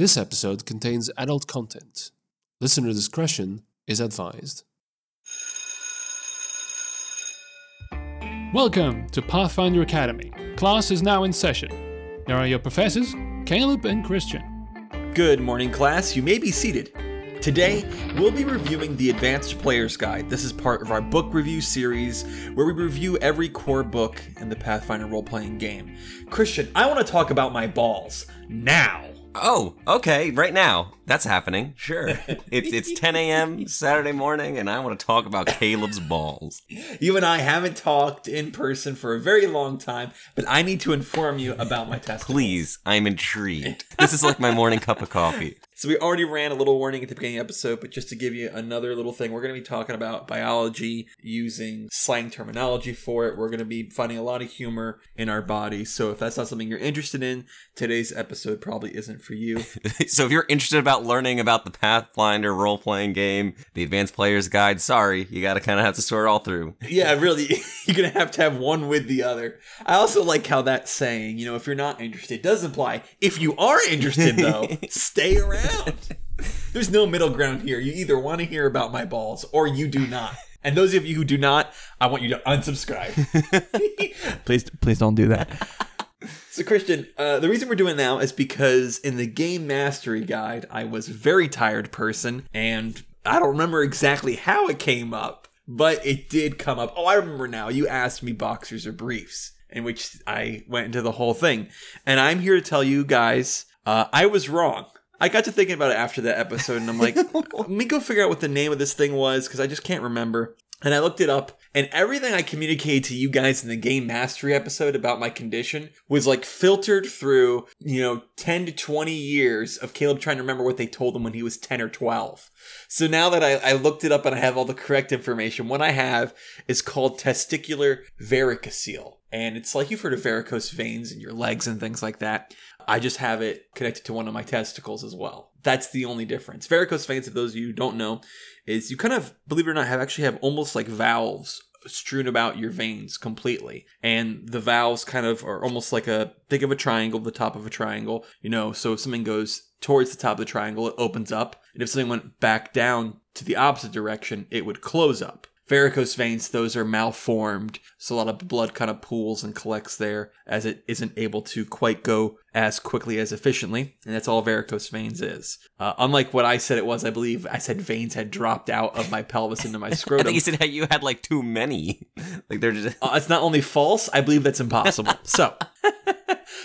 This episode contains adult content. Listener discretion is advised. Welcome to Pathfinder Academy. Class is now in session. There are your professors, Caleb and Christian. Good morning, class. You may be seated. Today, we'll be reviewing the Advanced Player's Guide. This is part of our book review series where we review every core book in the Pathfinder role playing game. Christian, I want to talk about my balls now. Oh, okay, right now. That's happening. Sure. it's it's 10 a.m. Saturday morning, and I want to talk about Caleb's balls. You and I haven't talked in person for a very long time, but I need to inform you about my test. Please, I'm intrigued. This is like my morning cup of coffee. So we already ran a little warning at the beginning of the episode, but just to give you another little thing, we're going to be talking about biology using slang terminology for it. We're going to be finding a lot of humor in our bodies. So if that's not something you're interested in, today's episode probably isn't for you. so if you're interested about learning about the Pathfinder role playing game, the Advanced Player's Guide, sorry, you got to kind of have to sort it all through. yeah, really, you're going to have to have one with the other. I also like how that saying, you know, if you're not interested, does imply if you are interested though, stay around. There's no middle ground here. You either want to hear about my balls or you do not. And those of you who do not, I want you to unsubscribe. please, please don't do that. So, Christian, uh, the reason we're doing now is because in the game mastery guide, I was a very tired person, and I don't remember exactly how it came up, but it did come up. Oh, I remember now. You asked me boxers or briefs, in which I went into the whole thing, and I'm here to tell you guys, uh, I was wrong. I got to thinking about it after that episode, and I'm like, let me go figure out what the name of this thing was because I just can't remember. And I looked it up, and everything I communicated to you guys in the game mastery episode about my condition was like filtered through, you know, 10 to 20 years of Caleb trying to remember what they told him when he was 10 or 12. So now that I, I looked it up and I have all the correct information, what I have is called testicular varicocele. And it's like you've heard of varicose veins in your legs and things like that. I just have it connected to one of my testicles as well. That's the only difference. Varicose veins, if those of you don't know, is you kind of, believe it or not, have actually have almost like valves strewn about your veins completely. And the valves kind of are almost like a think of a triangle, the top of a triangle, you know, so if something goes towards the top of the triangle, it opens up. And if something went back down to the opposite direction, it would close up varicose veins, those are malformed. So a lot of blood kind of pools and collects there as it isn't able to quite go as quickly as efficiently. And that's all varicose veins is. Uh, unlike what I said it was, I believe I said veins had dropped out of my pelvis into my scrotum. I think you said you had like too many. like they're just. Uh, it's not only false, I believe that's impossible. so.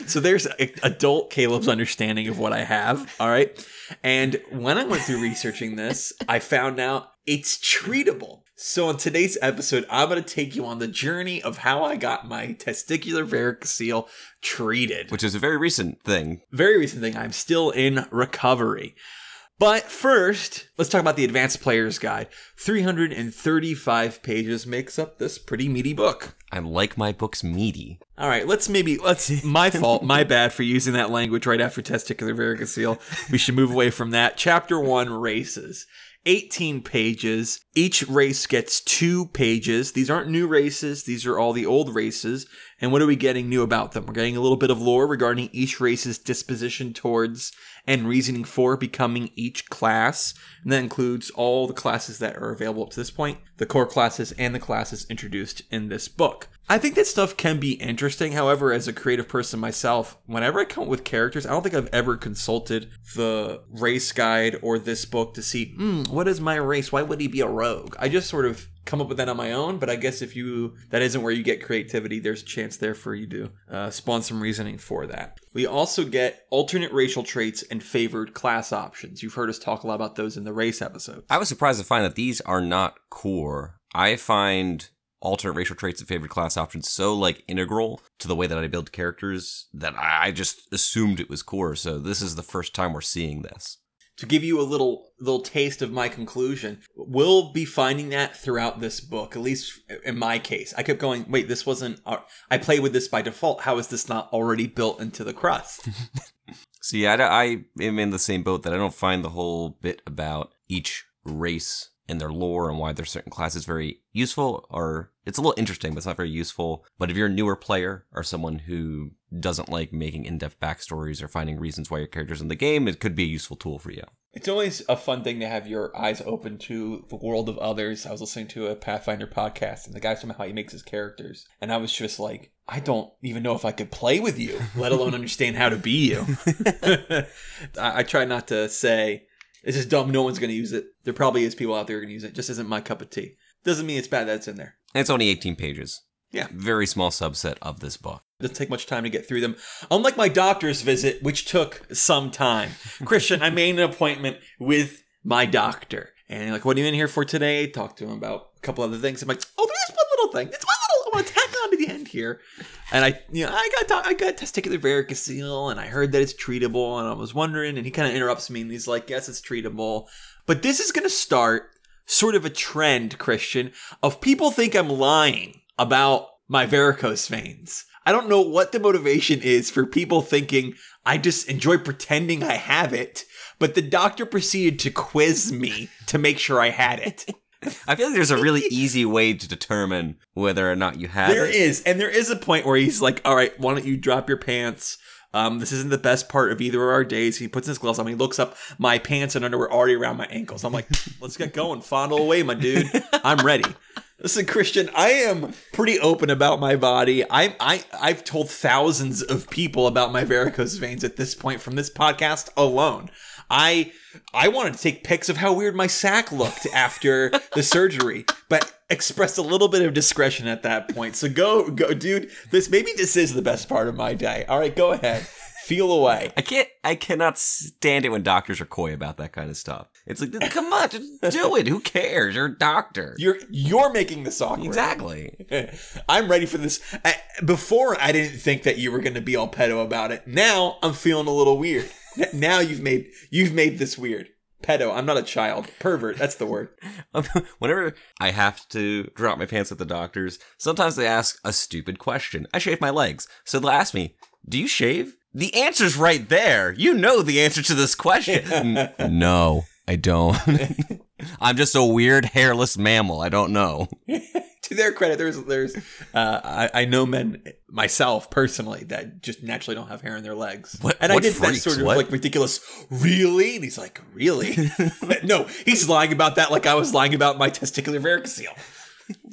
So there's adult Caleb's understanding of what I have. All right. And when I went through researching this, I found out it's treatable. So, in today's episode, I'm going to take you on the journey of how I got my testicular varicocele treated. Which is a very recent thing. Very recent thing. I'm still in recovery. But first, let's talk about the Advanced Player's Guide. 335 pages makes up this pretty meaty book. I like my books meaty. All right, let's maybe let's my fault, my bad for using that language right after testicular varicocele. We should move away from that. Chapter 1 races. 18 pages. Each race gets two pages. These aren't new races, these are all the old races. And what are we getting new about them? We're getting a little bit of lore regarding each race's disposition towards and reasoning for becoming each class. And that includes all the classes that are available up to this point, the core classes, and the classes introduced in this book. I think that stuff can be interesting. However, as a creative person myself, whenever I come up with characters, I don't think I've ever consulted the race guide or this book to see, mm, what is my race? Why would he be a rogue? I just sort of come up with that on my own. But I guess if you that isn't where you get creativity, there's a chance there for you to uh, spawn some reasoning for that. We also get alternate racial traits and favored class options. You've heard us talk a lot about those in the race episode. I was surprised to find that these are not core. I find alternate racial traits and favorite class options so like integral to the way that I build characters that I just assumed it was core. So this is the first time we're seeing this. To give you a little little taste of my conclusion, we'll be finding that throughout this book. At least in my case, I kept going. Wait, this wasn't. I play with this by default. How is this not already built into the crust? See, I, I am in the same boat that I don't find the whole bit about each race and their lore and why there's certain classes very useful or it's a little interesting, but it's not very useful. But if you're a newer player or someone who doesn't like making in-depth backstories or finding reasons why your character's in the game, it could be a useful tool for you. It's always a fun thing to have your eyes open to the world of others. I was listening to a Pathfinder podcast, and the guy talking about how he makes his characters, and I was just like, I don't even know if I could play with you, let alone understand how to be you. I, I try not to say this is dumb. No one's going to use it. There probably is people out there going to use it. Just isn't my cup of tea. Doesn't mean it's bad that it's in there. And it's only 18 pages. Yeah. Very small subset of this book. It doesn't take much time to get through them. Unlike my doctor's visit, which took some time. Christian, I made an appointment with my doctor. And you're like, what are you in here for today? Talk to him about a couple other things. I'm like, oh, there's one little thing. It's one little, I want to tack on to the end here. And I, you know, I got, I got testicular varicocele and I heard that it's treatable. And I was wondering, and he kind of interrupts me and he's like, yes, it's treatable. But this is going to start sort of a trend, Christian, of people think I'm lying about my varicose veins. I don't know what the motivation is for people thinking I just enjoy pretending I have it, but the doctor proceeded to quiz me to make sure I had it. I feel like there's a really easy way to determine whether or not you have There There is, and there is a point where he's like, "All right, why don't you drop your pants?" Um, this isn't the best part of either of our days. He puts his gloves on. He looks up. My pants and underwear already around my ankles. I'm like, let's get going. Fondle away, my dude. I'm ready. Listen, Christian, I am pretty open about my body. I, I, I've told thousands of people about my varicose veins at this point from this podcast alone. I, I wanted to take pics of how weird my sack looked after the surgery, but expressed a little bit of discretion at that point. So go, go, dude. This maybe this is the best part of my day. All right, go ahead. Feel away. I can't. I cannot stand it when doctors are coy about that kind of stuff. It's like, come on, just do it. Who cares? You're a doctor. You're you're making this awkward. exactly. I'm ready for this. I, before, I didn't think that you were going to be all pedo about it. Now, I'm feeling a little weird. Now you've made you've made this weird. Pedo. I'm not a child. Pervert. That's the word. Whenever I have to drop my pants at the doctor's, sometimes they ask a stupid question. I shave my legs, so they'll ask me, "Do you shave?" The answer's right there. You know the answer to this question. No, I don't. I'm just a weird hairless mammal. I don't know. To their credit, there's there's uh, I, I know men myself personally that just naturally don't have hair in their legs. What- and I did freaks? that sort of What? like ridiculous. Really? And he's like, really? no, he's lying about that like I was lying about my testicular varicocele.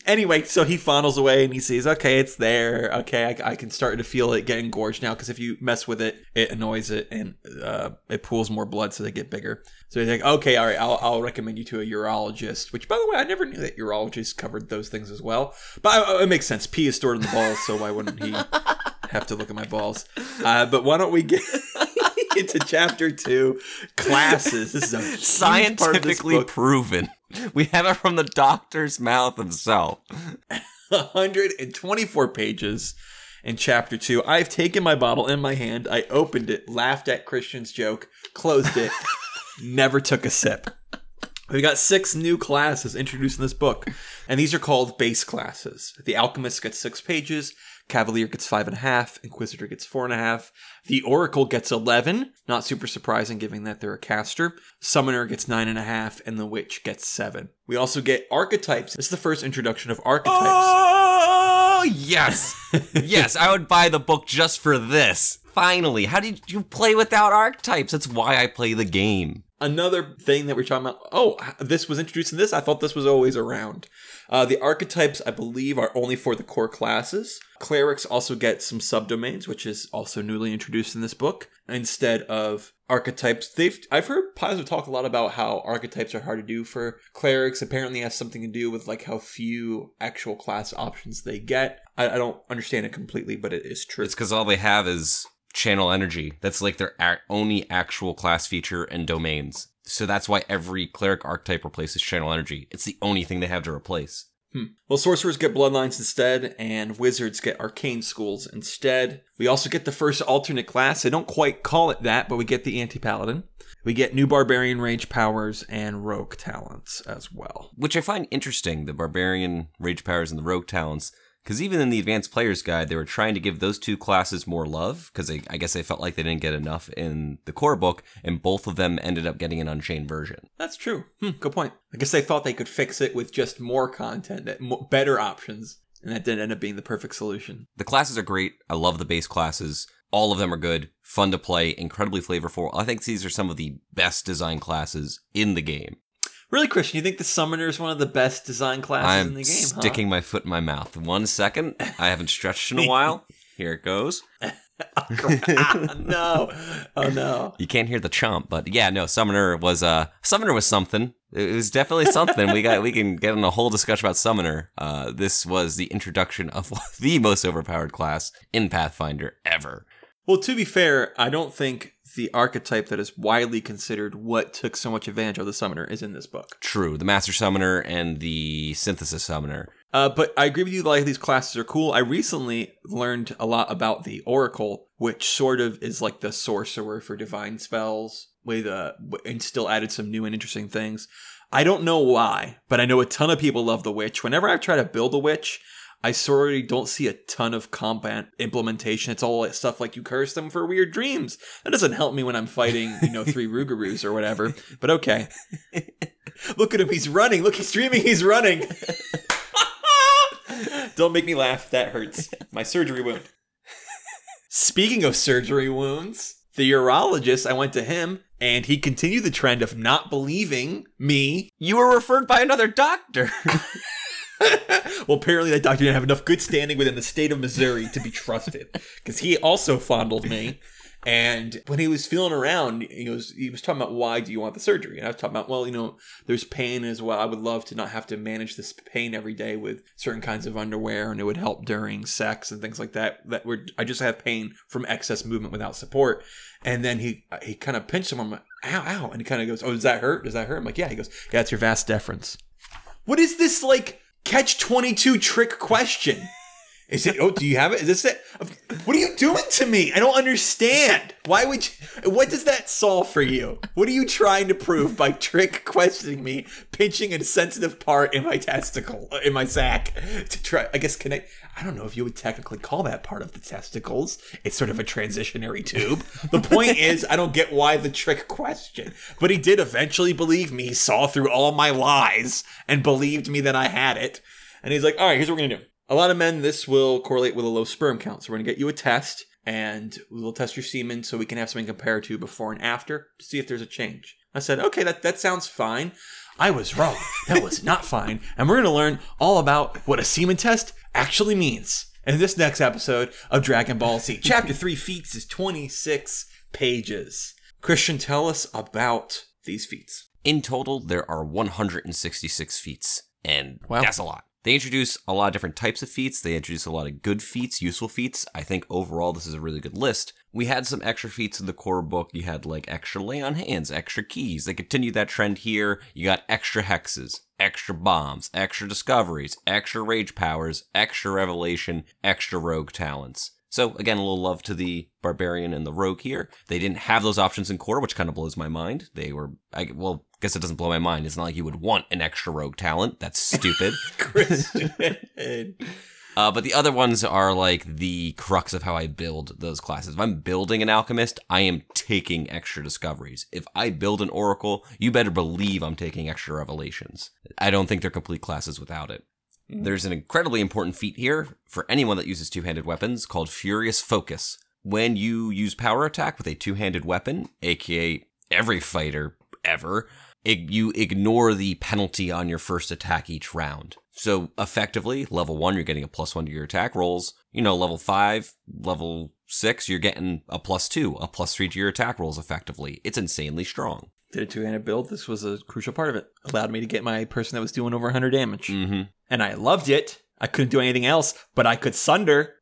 Anyway, so he fondles away and he sees, okay, it's there. Okay, I, I can start to feel it getting gorged now because if you mess with it, it annoys it and uh, it pools more blood, so they get bigger. So he's like, okay, all right, I'll, I'll recommend you to a urologist. Which, by the way, I never knew that urologists covered those things as well. But uh, it makes sense. Pee is stored in the balls, so why wouldn't he have to look at my balls? Uh, but why don't we get into chapter two, classes? This is a huge part of this Scientifically proven. We have it from the doctor's mouth himself. 124 pages in chapter two. I've taken my bottle in my hand. I opened it, laughed at Christian's joke, closed it, never took a sip. We got six new classes introduced in this book, and these are called base classes. The Alchemist gets six pages, Cavalier gets five and a half, Inquisitor gets four and a half, the Oracle gets 11, not super surprising given that they're a caster, Summoner gets nine and a half, and the Witch gets seven. We also get archetypes. This is the first introduction of archetypes. Oh yes, yes! I would buy the book just for this. Finally, how did you play without archetypes? That's why I play the game. Another thing that we're talking about. Oh, this was introduced in this. I thought this was always around. Uh, the archetypes, I believe, are only for the core classes. Clerics also get some subdomains, which is also newly introduced in this book. Instead of archetypes, they've I've heard Paizo talk a lot about how archetypes are hard to do for clerics. Apparently, has something to do with like how few actual class options they get. I, I don't understand it completely, but it is true. It's because all they have is channel energy. That's like their ac- only actual class feature and domains. So that's why every cleric archetype replaces channel energy. It's the only thing they have to replace. Hmm. Well, sorcerers get bloodlines instead, and wizards get arcane schools instead. We also get the first alternate class. They don't quite call it that, but we get the anti paladin. We get new barbarian rage powers and rogue talents as well. Which I find interesting the barbarian rage powers and the rogue talents. Because even in the advanced player's guide, they were trying to give those two classes more love. Because I guess they felt like they didn't get enough in the core book, and both of them ended up getting an unchained version. That's true. Hmm, good point. I guess they thought they could fix it with just more content, that better options, and that didn't end up being the perfect solution. The classes are great. I love the base classes. All of them are good, fun to play, incredibly flavorful. I think these are some of the best design classes in the game. Really, Christian, you think the summoner is one of the best design classes in I'm the game? huh? sticking my foot in my mouth. One second. I haven't stretched in a while. Here it goes. Ah, no, oh no. You can't hear the chomp, but yeah, no, Summoner was uh Summoner was something. It was definitely something. we got we can get in a whole discussion about Summoner. Uh this was the introduction of the most overpowered class in Pathfinder ever. Well, to be fair, I don't think the archetype that is widely considered what took so much advantage of the summoner is in this book. True, the Master Summoner and the Synthesis Summoner. Uh, but I agree with you. Like these classes are cool. I recently learned a lot about the Oracle, which sort of is like the sorcerer for divine spells, with uh, and still added some new and interesting things. I don't know why, but I know a ton of people love the witch. Whenever I try to build a witch, I sort of don't see a ton of combat implementation. It's all stuff like you curse them for weird dreams. That doesn't help me when I'm fighting, you know, three Rugaroos or whatever. But okay. Look at him. He's running. Look, he's dreaming, He's running. don't make me laugh. That hurts. My surgery wound. Speaking of surgery wounds, the urologist, I went to him and he continued the trend of not believing me You were referred by another doctor. well, apparently that doctor didn't have enough good standing within the state of Missouri to be trusted because he also fondled me. And when he was feeling around, he was he was talking about why do you want the surgery, and I was talking about well, you know, there's pain as well. I would love to not have to manage this pain every day with certain kinds of underwear, and it would help during sex and things like that. That would I just have pain from excess movement without support. And then he he kind of pinched him. I'm like, ow, ow, and he kind of goes, oh, does that hurt? Does that hurt? I'm like, yeah. He goes, yeah, it's your vas deferens. What is this like catch 22 trick question? Is it, oh, do you have it? Is this it? What are you doing to me? I don't understand. Why would you, what does that solve for you? What are you trying to prove by trick questioning me, pinching a sensitive part in my testicle, uh, in my sack to try, I guess, connect? I don't know if you would technically call that part of the testicles. It's sort of a transitionary tube. The point is, I don't get why the trick question. But he did eventually believe me. He saw through all my lies and believed me that I had it. And he's like, all right, here's what we're to do. A lot of men, this will correlate with a low sperm count. So we're going to get you a test and we'll test your semen so we can have something to compare to before and after to see if there's a change. I said, okay, that, that sounds fine. I was wrong. That was not fine. And we're going to learn all about what a semen test actually means in this next episode of Dragon Ball Z. Chapter 3 Feats is 26 pages. Christian, tell us about these feats. In total, there are 166 feats, and Wow. that's a lot. They introduce a lot of different types of feats. They introduce a lot of good feats, useful feats. I think overall this is a really good list. We had some extra feats in the core book. You had like extra lay on hands, extra keys. They continued that trend here. You got extra hexes, extra bombs, extra discoveries, extra rage powers, extra revelation, extra rogue talents. So again, a little love to the barbarian and the rogue here. They didn't have those options in core, which kind of blows my mind. They were, I, well, guess it doesn't blow my mind. It's not like you would want an extra rogue talent. That's stupid. Christian. uh, but the other ones are like the crux of how I build those classes. If I'm building an alchemist, I am taking extra discoveries. If I build an oracle, you better believe I'm taking extra revelations. I don't think they're complete classes without it. There's an incredibly important feat here for anyone that uses two handed weapons called Furious Focus. When you use power attack with a two handed weapon, aka every fighter ever, you ignore the penalty on your first attack each round. So effectively, level one, you're getting a plus one to your attack rolls. You know, level five, level six, you're getting a plus two, a plus three to your attack rolls effectively. It's insanely strong. Did a two-handed build. This was a crucial part of it. Allowed me to get my person that was doing over 100 damage. Mm-hmm. And I loved it. I couldn't do anything else, but I could sunder.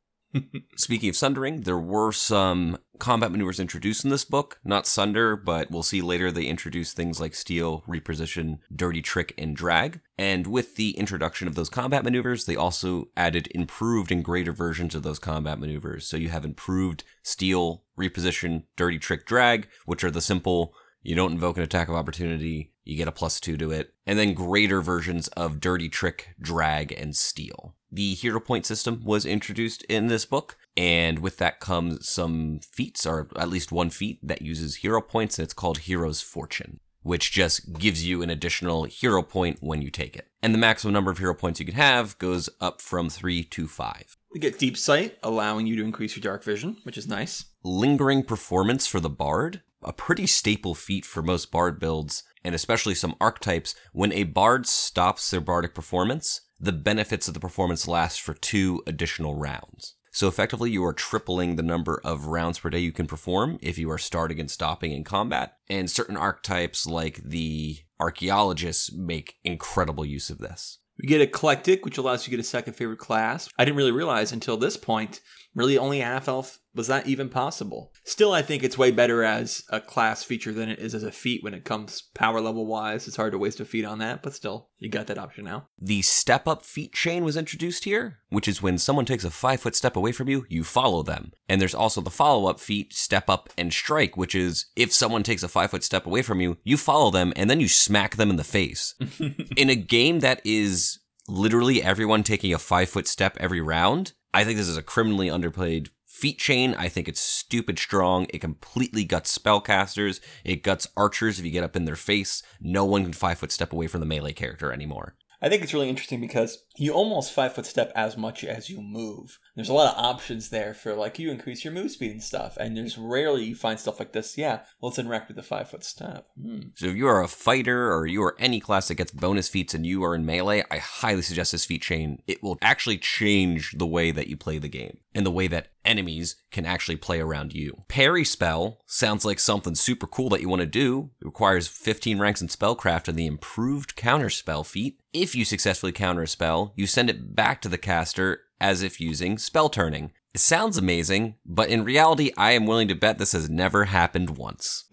Speaking of sundering, there were some combat maneuvers introduced in this book. Not sunder, but we'll see later they introduce things like steal, reposition, dirty trick, and drag. And with the introduction of those combat maneuvers, they also added improved and greater versions of those combat maneuvers. So you have improved steal, reposition, dirty trick, drag, which are the simple you don't invoke an attack of opportunity, you get a plus two to it, and then greater versions of dirty trick, drag, and steal. The hero point system was introduced in this book, and with that comes some feats, or at least one feat that uses hero points, and it's called Hero's Fortune. which just gives you an additional hero point when you take it. And the maximum number of hero points you can have goes up from three to five. We get Deep Sight, allowing you to increase your dark vision, which is nice. Lingering performance for the bard, a pretty staple feat for most bard builds, and especially some archetypes. When a bard stops their bardic performance, the benefits of the performance last for two additional rounds. So effectively, you are tripling the number of rounds per day you can perform if you are starting and stopping in combat. And certain archetypes, like the archaeologists, make incredible use of this. We get Eclectic, which allows you to get a second favorite class. I didn't really realize until this point, really only half elf was that even possible. Still, I think it's way better as a class feature than it is as a feat when it comes power level wise. It's hard to waste a feat on that, but still, you got that option now. The step up feat chain was introduced here, which is when someone takes a five foot step away from you, you follow them. And there's also the follow up feat, step up and strike, which is if someone takes a five foot step away from you, you follow them and then you smack them in the face. in a game that is literally everyone taking a five foot step every round, I think this is a criminally underplayed feat chain. I think it's stupid strong. It completely guts spellcasters. It guts archers if you get up in their face. No one can five foot step away from the melee character anymore. I think it's really interesting because you almost five foot step as much as you move. There's a lot of options there for like you increase your move speed and stuff, and there's rarely you find stuff like this. Yeah, let's interact with the five foot step. Hmm. So if you are a fighter or you are any class that gets bonus feats and you are in melee, I highly suggest this feat chain. It will actually change the way that you play the game and the way that enemies can actually play around you. Parry spell sounds like something super cool that you want to do. It requires 15 ranks in spellcraft and the improved counter spell feat. If you successfully counter a spell, you send it back to the caster as if using spell turning. It sounds amazing, but in reality, I am willing to bet this has never happened once.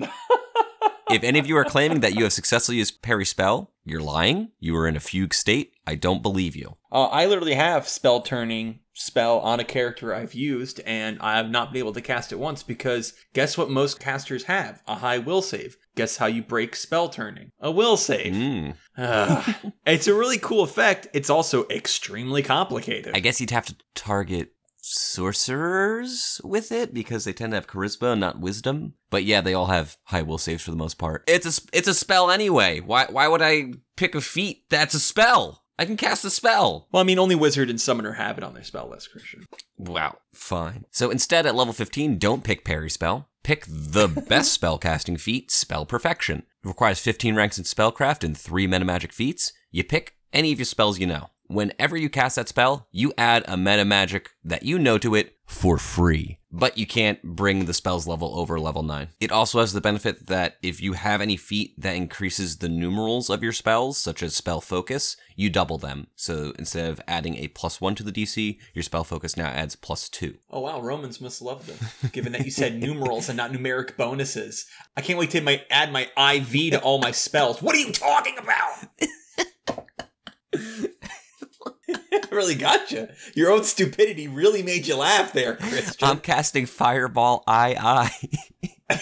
if any of you are claiming that you have successfully used parry spell, you're lying. You are in a fugue state. I don't believe you. Uh, I literally have spell turning spell on a character I've used, and I have not been able to cast it once because guess what most casters have? A high will save. Guess how you break spell turning? A will save. Mm. Ugh. it's a really cool effect. It's also extremely complicated. I guess you'd have to target sorcerers with it because they tend to have charisma, not wisdom. But yeah, they all have high will saves for the most part. It's a it's a spell anyway. Why why would I pick a feat that's a spell? I can cast a spell. well, I mean, only wizard and summoner have it on their spell list, Christian. Wow. Fine. So instead, at level 15, don't pick parry spell. Pick the best spell casting feat, Spell Perfection. It requires 15 ranks in spellcraft and 3 meta magic feats. You pick any of your spells you know. Whenever you cast that spell, you add a meta magic that you know to it for free. But you can't bring the spell's level over level 9. It also has the benefit that if you have any feat that increases the numerals of your spells, such as spell focus, you double them. So instead of adding a plus 1 to the DC, your spell focus now adds plus 2. Oh wow, Romans must love them, given that you said numerals and not numeric bonuses. I can't wait to my, add my IV to all my spells. What are you talking about? really got you. Your own stupidity really made you laugh there, Christian. I'm casting Fireball I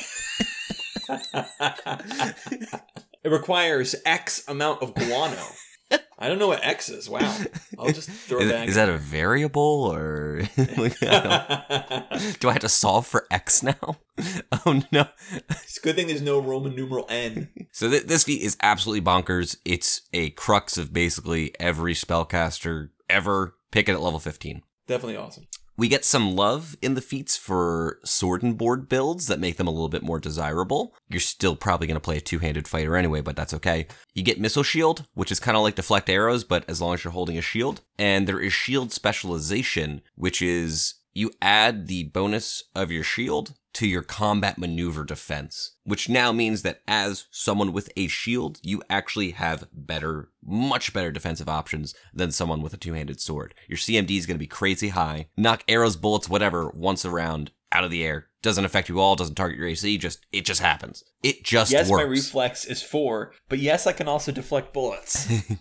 it requires X amount of guano. I don't know what X is. Wow. I'll just throw Is, back. is that a variable or like, I do I have to solve for X now? Oh no. it's a good thing there's no Roman numeral N. So th- this feat is absolutely bonkers. It's a crux of basically every spellcaster ever. Pick it at level 15. Definitely awesome. We get some love in the feats for sword and board builds that make them a little bit more desirable. You're still probably going to play a two handed fighter anyway, but that's okay. You get missile shield, which is kind of like deflect arrows, but as long as you're holding a shield. And there is shield specialization, which is you add the bonus of your shield to your combat maneuver defense, which now means that as someone with a shield, you actually have better, much better defensive options than someone with a two handed sword. Your CMD is going to be crazy high. Knock arrows, bullets, whatever, once around out of the air. Doesn't affect you all, doesn't target your AC, just, it just happens. It just yes, works. my reflex is four, but yes, I can also deflect bullets.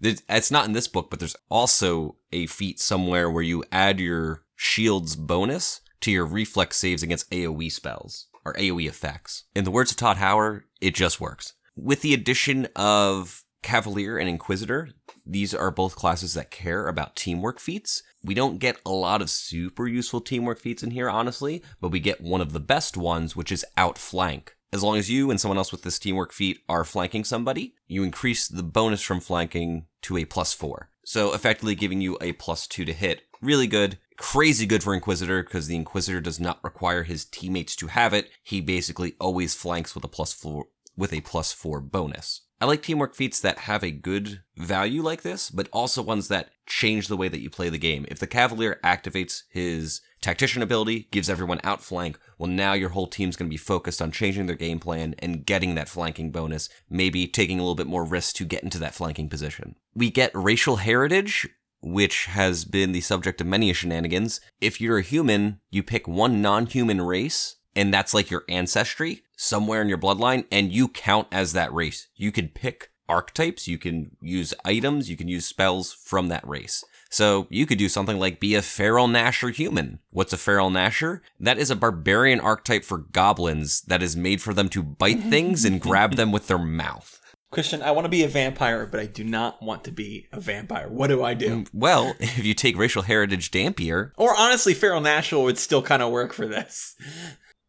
It's not in this book, but there's also a feat somewhere where you add your shield's bonus to your reflex saves against AoE spells or AoE effects. In the words of Todd Howard, it just works. With the addition of Cavalier and Inquisitor, these are both classes that care about teamwork feats. We don't get a lot of super useful teamwork feats in here, honestly, but we get one of the best ones, which is Outflank. As long as you and someone else with this teamwork feat are flanking somebody, you increase the bonus from flanking to a plus four. So effectively giving you a plus two to hit. Really good. Crazy good for Inquisitor because the Inquisitor does not require his teammates to have it. He basically always flanks with a plus four with a plus four bonus. I like teamwork feats that have a good value like this, but also ones that change the way that you play the game. If the Cavalier activates his tactician ability, gives everyone outflank, well, now your whole team's going to be focused on changing their game plan and getting that flanking bonus, maybe taking a little bit more risk to get into that flanking position. We get racial heritage, which has been the subject of many shenanigans. If you're a human, you pick one non human race, and that's like your ancestry somewhere in your bloodline, and you count as that race. You could pick archetypes, you can use items, you can use spells from that race. So you could do something like be a feral Gnasher human. What's a feral Gnasher? That is a barbarian archetype for goblins that is made for them to bite things and grab them with their mouth. Christian, I want to be a vampire, but I do not want to be a vampire. What do I do? Mm, well, if you take racial heritage Dhampir, Or honestly, Feral Gnasher would still kind of work for this.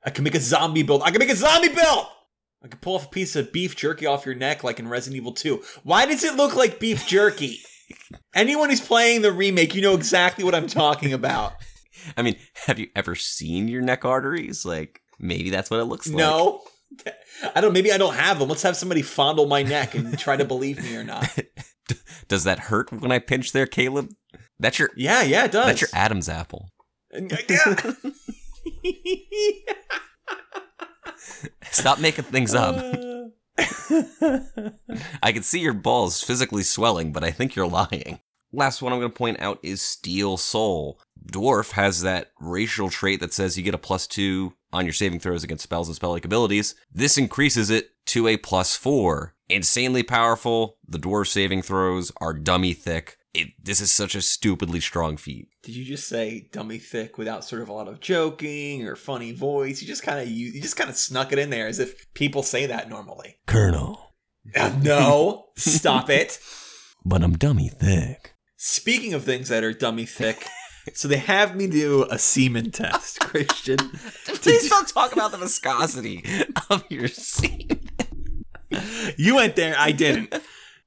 I can make a zombie build. I can make a zombie build! I can pull off a piece of beef jerky off your neck like in Resident Evil 2. Why does it look like beef jerky? Anyone who's playing the remake, you know exactly what I'm talking about. I mean, have you ever seen your neck arteries? Like, maybe that's what it looks like. No. I don't maybe I don't have them. Let's have somebody fondle my neck and try to believe me or not. Does that hurt when I pinch there, Caleb? That's your Yeah, yeah, it does. that's your Adam's apple. Uh, yeah. Stop making things up. Uh. I can see your balls physically swelling, but I think you're lying. Last one I'm going to point out is Steel Soul. Dwarf has that racial trait that says you get a plus two on your saving throws against spells and spell like abilities. This increases it to a plus four. Insanely powerful. The dwarf saving throws are dummy thick. It, this is such a stupidly strong feat. Did you just say dummy thick without sort of a lot of joking or funny voice? You just kind of you, you just kind of snuck it in there as if people say that normally. Colonel, Uh, no, stop it. but I'm dummy thick. Speaking of things that are dummy thick, so they have me do a semen test, Christian. Please don't talk about the viscosity of your seed. You went there, I didn't.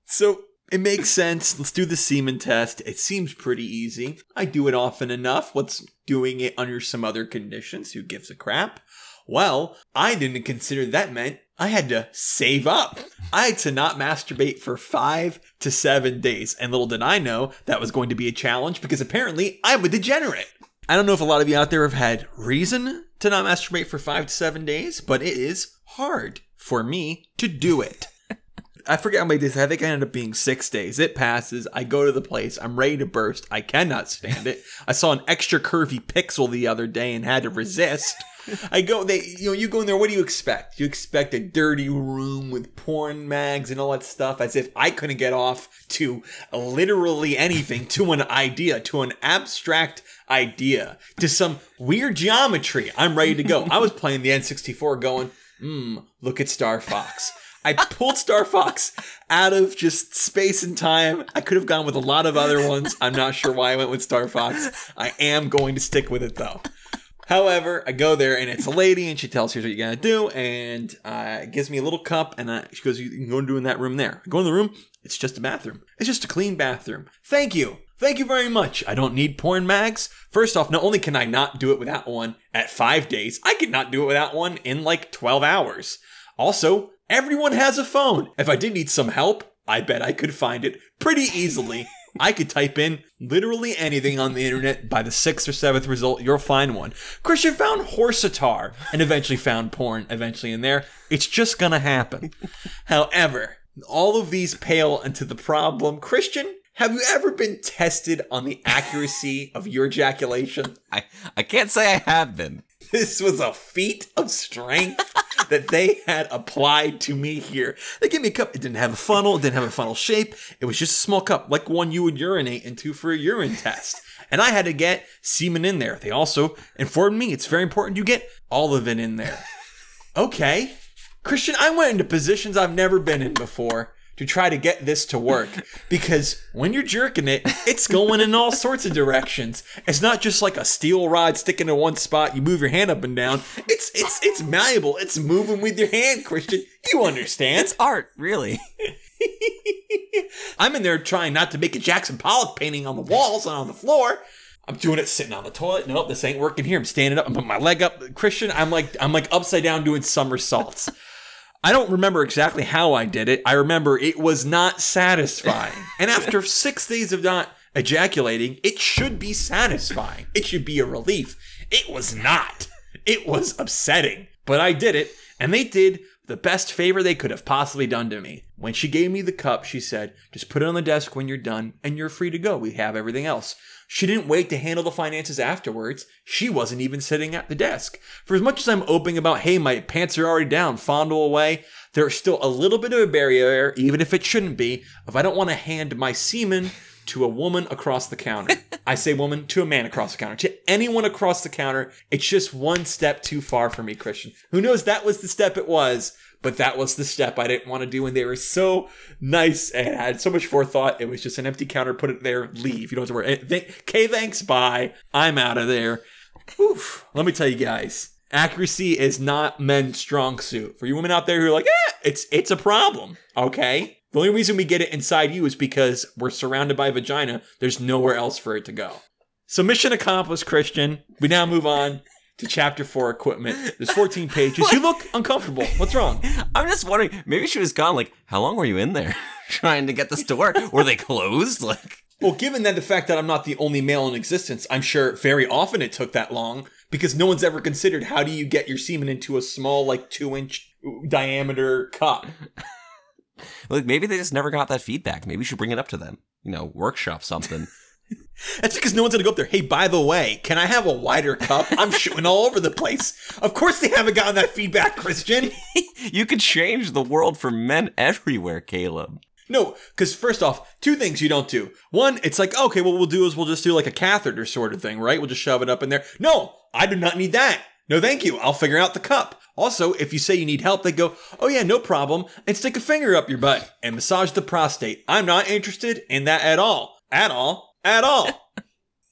So it makes sense. Let's do the semen test. It seems pretty easy. I do it often enough. What's doing it under some other conditions? Who gives a crap? Well, I didn't consider that meant I had to save up. I had to not masturbate for five to seven days. And little did I know that was going to be a challenge because apparently I'm a degenerate. I don't know if a lot of you out there have had reason to not masturbate for five to seven days, but it is hard for me to do it. I forget how many days. I think I ended up being six days. It passes. I go to the place. I'm ready to burst. I cannot stand it. I saw an extra curvy pixel the other day and had to resist. I go. They, you know, you go in there. What do you expect? You expect a dirty room with porn mags and all that stuff, as if I couldn't get off to literally anything, to an idea, to an abstract idea, to some weird geometry. I'm ready to go. I was playing the N64, going, "Hmm, look at Star Fox." I pulled Star Fox out of just space and time. I could have gone with a lot of other ones. I'm not sure why I went with Star Fox. I am going to stick with it though. However, I go there and it's a lady and she tells here's what you gotta do and uh, gives me a little cup and uh, she goes, you can go and do in that room there. I go in the room. It's just a bathroom. It's just a clean bathroom. Thank you. Thank you very much. I don't need porn mags. First off, not only can I not do it without one at five days, I could not do it without one in like 12 hours. Also, everyone has a phone. If I did need some help, I bet I could find it pretty easily. I could type in literally anything on the internet. By the sixth or seventh result, you'll find one. Christian found horseatar and eventually found porn eventually in there. It's just gonna happen. However, all of these pale into the problem. Christian, have you ever been tested on the accuracy of your ejaculation? I, I can't say I have been. This was a feat of strength that they had applied to me here. They gave me a cup. It didn't have a funnel. It didn't have a funnel shape. It was just a small cup, like one you would urinate into for a urine test. And I had to get semen in there. They also informed me it's very important you get all of it in there. Okay. Christian, I went into positions I've never been in before to try to get this to work because when you're jerking it, it's going in all sorts of directions. It's not just like a steel rod sticking in one spot. You move your hand up and down. It's it's it's malleable. It's moving with your hand, Christian. You understand? It's art, really. I'm in there trying not to make a Jackson Pollock painting on the walls and on the floor. I'm doing it sitting on the toilet. Nope, this ain't working here. I'm standing up. I'm putting my leg up. Christian, I'm like I'm like upside down doing somersaults. I don't remember exactly how I did it. I remember it was not satisfying. and after six days of not ejaculating, it should be satisfying. It should be a relief. It was not. It was upsetting. But I did it, and they did the best favor they could have possibly done to me. When she gave me the cup, she said, just put it on the desk when you're done, and you're free to go. We have everything else. She didn't wait to handle the finances afterwards. She wasn't even sitting at the desk. For as much as I'm open about, hey, my pants are already down, fondle away, there's still a little bit of a barrier, even if it shouldn't be, if I don't want to hand my semen to a woman across the counter. I say woman to a man across the counter. To anyone across the counter, it's just one step too far for me, Christian. Who knows that was the step it was, but that was the step I didn't want to do. And they were so nice and had so much forethought. It was just an empty counter. Put it there, leave. You don't have to worry. Okay, thanks, bye. I'm out of there. Oof. Let me tell you guys. Accuracy is not men's strong suit. For you women out there who are like, eh, it's it's a problem. Okay. The only reason we get it inside you is because we're surrounded by vagina. There's nowhere else for it to go. So mission accomplished, Christian. We now move on to chapter four equipment. There's 14 pages. You look uncomfortable. What's wrong? I'm just wondering, maybe she was gone. Like, how long were you in there trying to get this to work? Were they closed? Like, Well, given that the fact that I'm not the only male in existence, I'm sure very often it took that long because no one's ever considered how do you get your semen into a small, like two inch diameter cup. like maybe they just never got that feedback. Maybe you should bring it up to them. You know, workshop something. That's because no one's gonna go up there. Hey, by the way, can I have a wider cup? I'm shooting all over the place. Of course, they haven't gotten that feedback, Christian. you could change the world for men everywhere, Caleb. No, because first off, two things you don't do. One, it's like, okay, what we'll do is we'll just do like a catheter sort of thing, right? We'll just shove it up in there. No, I do not need that. No, thank you. I'll figure out the cup. Also, if you say you need help, they go, oh yeah, no problem, and stick a finger up your butt and massage the prostate. I'm not interested in that at all. At all. At all.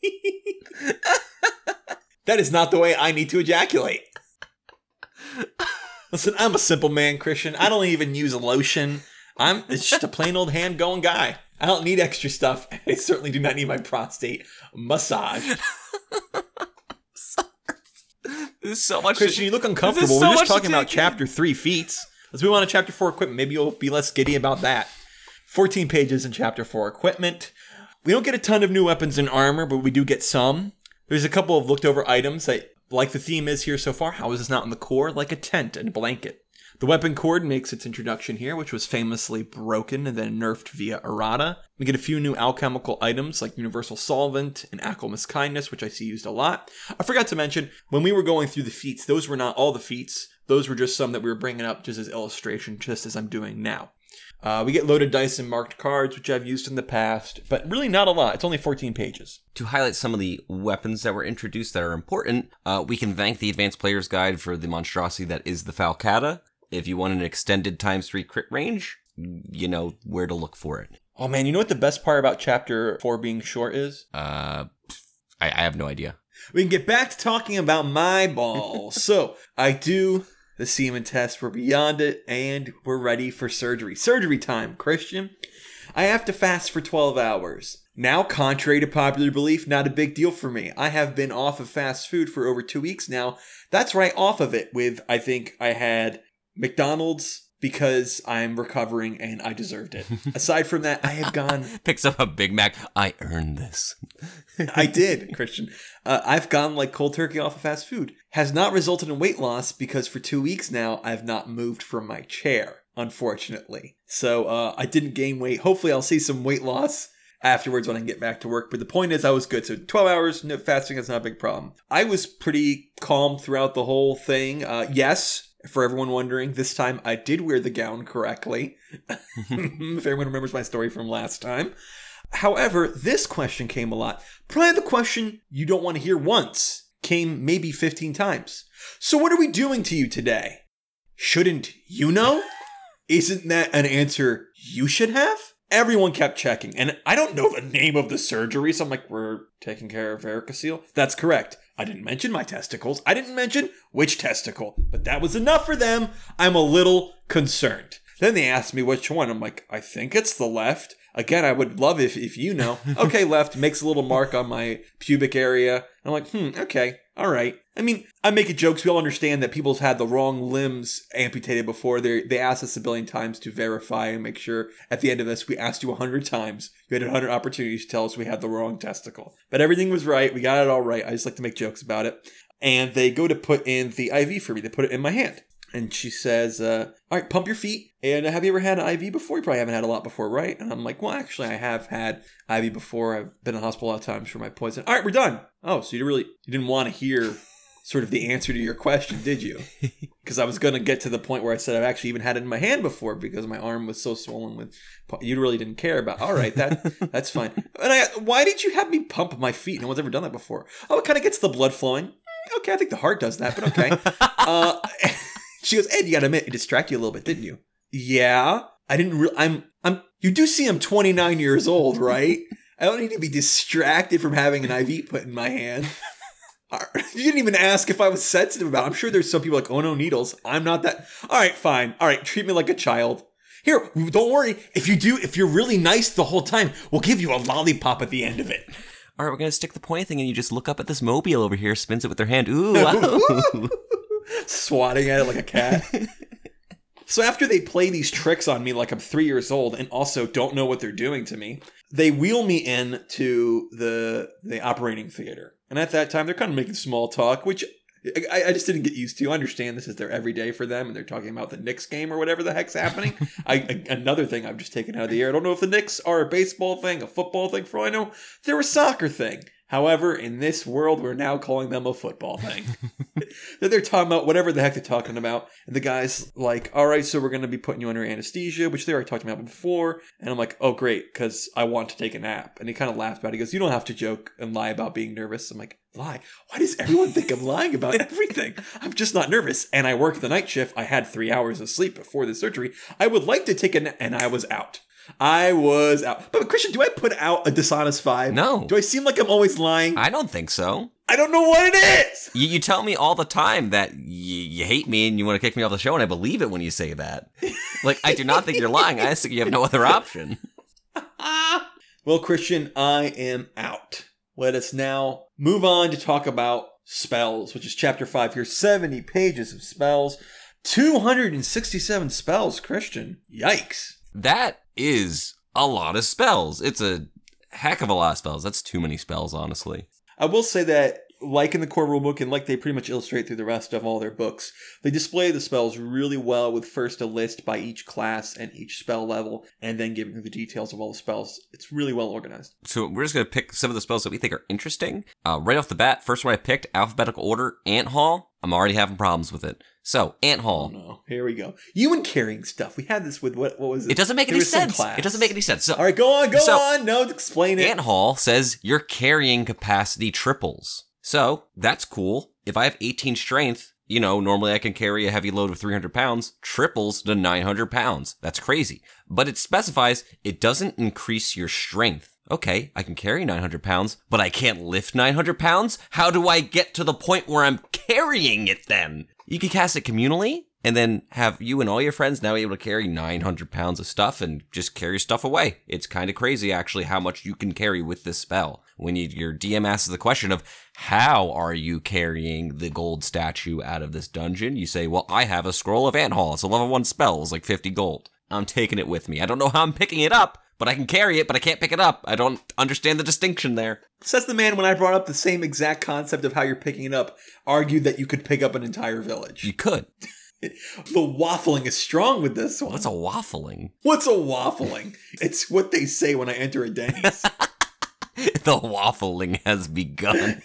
that is not the way I need to ejaculate. Listen, I'm a simple man, Christian. I don't even use a lotion. I'm it's just a plain old hand going guy. I don't need extra stuff. I certainly do not need my prostate massaged. There's so much. Christian, you look uncomfortable. So We're just talking about chapter three feats. Let's move on to chapter four equipment. Maybe you'll be less giddy about that. 14 pages in chapter four equipment. We don't get a ton of new weapons and armor, but we do get some. There's a couple of looked over items that, like the theme is here so far, how is this not in the core? Like a tent and a blanket. The weapon cord makes its introduction here, which was famously broken and then nerfed via errata. We get a few new alchemical items like Universal Solvent and Alchemist's Kindness, which I see used a lot. I forgot to mention, when we were going through the feats, those were not all the feats. Those were just some that we were bringing up just as illustration, just as I'm doing now. Uh, we get loaded dice and marked cards, which I've used in the past, but really not a lot. It's only 14 pages. To highlight some of the weapons that were introduced that are important, uh, we can thank the Advanced Player's Guide for the monstrosity that is the Falcata. If you want an extended times three crit range, you know where to look for it. Oh man, you know what the best part about chapter 4 being short is? Uh, I, I have no idea. we can get back to talking about my ball. so I do the semen test. We're beyond it, and we're ready for surgery. Surgery time, Christian. I have to fast for 12 hours. Now, contrary to popular belief, not a big deal for me. I have been off of fast food for over two weeks now. That's right off of it with, I think I had McDonald's because I'm recovering and I deserved it. Aside from that, I have gone Picks up a Big Mac. I earned this. I did, Christian. Uh, I've gone like cold turkey off of fast food. Has not resulted in weight loss because for two weeks now I've not moved from my chair, unfortunately. So uh, I didn't gain weight. Hopefully, I'll see some weight loss afterwards when I get back to work. But the point is, I was good. So 12 hours no fasting is not a big problem. I was pretty calm throughout the whole thing. Uh, yes. For everyone wondering, this time I did wear the gown correctly. if everyone remembers my story from last time. However, this question came a lot. Probably the question you don't want to hear once came maybe 15 times. So, what are we doing to you today? Shouldn't you know? isn't that an answer you should have? Everyone kept checking, and I don't know the name of the surgery, so I'm like, we're taking care of varicocele. That's correct. I didn't mention my testicles. I didn't mention which testicle, but that was enough for them. I'm a little concerned. Then they asked me which one. I'm like, I think it's the left. Again, I would love if, if you know. Okay, left makes a little mark on my pubic area. I'm like, hmm, okay, all right. I mean, I make it jokes. We all understand that people's had the wrong limbs amputated before. They they asked us a billion times to verify and make sure. At the end of this, we asked you a hundred times. You had a hundred opportunities to tell us we had the wrong testicle, but everything was right. We got it all right. I just like to make jokes about it. And they go to put in the IV for me. They put it in my hand. And she says, uh, All right, pump your feet. And have you ever had an IV before? You probably haven't had a lot before, right? And I'm like, Well, actually, I have had IV before. I've been in the hospital a lot of times for my poison. All right, we're done. Oh, so you really you didn't want to hear sort of the answer to your question, did you? Because I was going to get to the point where I said I've actually even had it in my hand before because my arm was so swollen with. You really didn't care about. All right, that that's fine. And I, why did you have me pump my feet? No one's ever done that before. Oh, it kind of gets the blood flowing. Okay, I think the heart does that, but okay. uh, she goes, Ed, you got to admit, it distracted you a little bit, didn't you? Yeah, I didn't. Re- I'm. I'm. You do see I'm 29 years old, right? I don't need to be distracted from having an IV put in my hand. You didn't even ask if I was sensitive about. It. I'm sure there's some people like, oh no, needles. I'm not that. All right, fine. All right, treat me like a child. Here, don't worry. If you do, if you're really nice the whole time, we'll give you a lollipop at the end of it. All right, we're gonna stick the pointy thing, and you just look up at this mobile over here, spins it with their hand. Ooh, wow. Swatting at it like a cat. so after they play these tricks on me like I'm three years old and also don't know what they're doing to me, they wheel me in to the the operating theater. And at that time, they're kind of making small talk, which I, I, just didn't get used to. I understand this is their everyday for them, and they're talking about the Knicks game or whatever the heck's happening. I, I, another thing I've just taken out of the air. I don't know if the Knicks are a baseball thing, a football thing. For all I know, they're a soccer thing. However, in this world, we're now calling them a football thing. they're talking about whatever the heck they're talking about. And the guy's like, all right, so we're going to be putting you under anesthesia, which they already talked about before. And I'm like, oh, great, because I want to take a nap. And he kind of laughed about it. He goes, you don't have to joke and lie about being nervous. I'm like, lie? Why does everyone think I'm lying about everything? I'm just not nervous. And I work the night shift. I had three hours of sleep before the surgery. I would like to take a nap. And I was out. I was out. But Christian, do I put out a dishonest vibe? No. Do I seem like I'm always lying? I don't think so. I don't know what it is. You, you tell me all the time that y- you hate me and you want to kick me off the show, and I believe it when you say that. like, I do not think you're lying. I think you have no other option. well, Christian, I am out. Let us now move on to talk about spells, which is chapter 5 here. 70 pages of spells. 267 spells, Christian. Yikes. That is a lot of spells. It's a heck of a lot of spells. That's too many spells, honestly. I will say that, like in the core rulebook and like they pretty much illustrate through the rest of all their books, they display the spells really well with first a list by each class and each spell level, and then giving the details of all the spells. It's really well organized. So we're just going to pick some of the spells that we think are interesting. Uh, right off the bat, first one I picked, alphabetical order, Ant Haul. I'm already having problems with it. So, Ant Haul. Oh no, here we go. You and carrying stuff. We had this with what? What was it? It doesn't make any sense. It doesn't make any sense. So, all right, go on, go so, on. No, explain it. Ant Haul says your carrying capacity triples. So that's cool. If I have 18 strength, you know, normally I can carry a heavy load of 300 pounds, triples to 900 pounds. That's crazy. But it specifies it doesn't increase your strength. Okay, I can carry 900 pounds, but I can't lift 900 pounds? How do I get to the point where I'm carrying it then? You could cast it communally and then have you and all your friends now able to carry 900 pounds of stuff and just carry stuff away. It's kind of crazy actually how much you can carry with this spell. When you, your DM asks the question of how are you carrying the gold statue out of this dungeon, you say, well, I have a scroll of Ant Haul. It's a level one spell. It's like 50 gold. I'm taking it with me. I don't know how I'm picking it up, but I can carry it, but I can't pick it up. I don't understand the distinction there. Says the man when I brought up the same exact concept of how you're picking it up, argued that you could pick up an entire village. You could. the waffling is strong with this one. What's a waffling? What's a waffling? it's what they say when I enter a Denny's. the waffling has begun.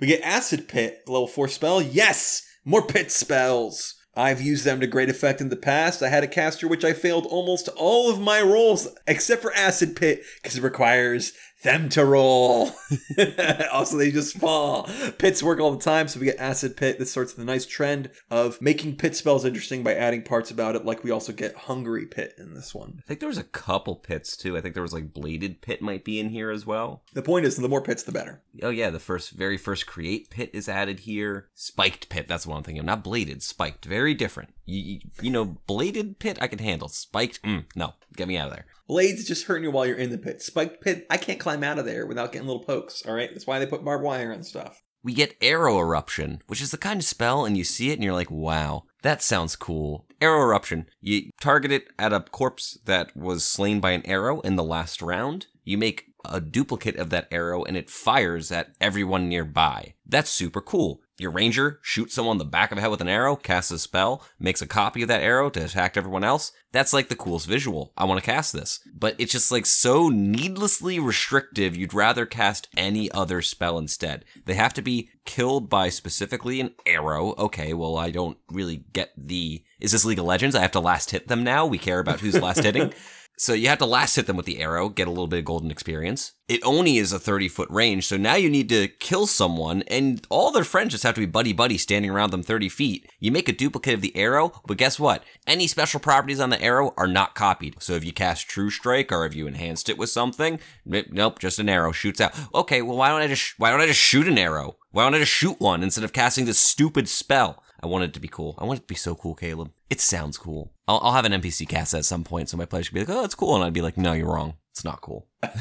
we get Acid Pit, level 4 spell. Yes! More pit spells! I've used them to great effect in the past. I had a caster which I failed almost all of my rolls except for Acid Pit because it requires them to roll. also, they just fall. Pits work all the time, so we get acid pit. This starts the nice trend of making pit spells interesting by adding parts about it. Like we also get hungry pit in this one. I think there was a couple pits too. I think there was like bladed pit might be in here as well. The point is, the more pits, the better. Oh yeah, the first, very first create pit is added here. Spiked pit, that's what I'm. Not bladed, spiked. Very different. You, you, know, bladed pit I can handle. Spiked, mm, no, get me out of there. Blades just hurting you while you're in the pit. Spiked pit, I can't climb out of there without getting little pokes. All right, that's why they put barbed wire and stuff. We get arrow eruption, which is the kind of spell, and you see it and you're like, wow, that sounds cool. Arrow eruption. You target it at a corpse that was slain by an arrow in the last round. You make a duplicate of that arrow and it fires at everyone nearby. That's super cool. Your ranger shoots someone in the back of the head with an arrow, casts a spell, makes a copy of that arrow to attack everyone else. That's like the coolest visual. I want to cast this. But it's just like so needlessly restrictive, you'd rather cast any other spell instead. They have to be killed by specifically an arrow. Okay, well, I don't really get the. Is this League of Legends? I have to last hit them now? We care about who's last hitting. So you have to last hit them with the arrow, get a little bit of golden experience. It only is a 30 foot range, so now you need to kill someone, and all their friends just have to be buddy buddy standing around them 30 feet. You make a duplicate of the arrow, but guess what? Any special properties on the arrow are not copied. So if you cast True Strike or if you enhanced it with something, nope, just an arrow shoots out. Okay, well why don't I just why don't I just shoot an arrow? Why don't I just shoot one instead of casting this stupid spell? I want it to be cool. I want it to be so cool, Caleb. It sounds cool. I'll, I'll have an NPC cast at some point, so my players should be like, "Oh, that's cool," and I'd be like, "No, you're wrong. It's not cool."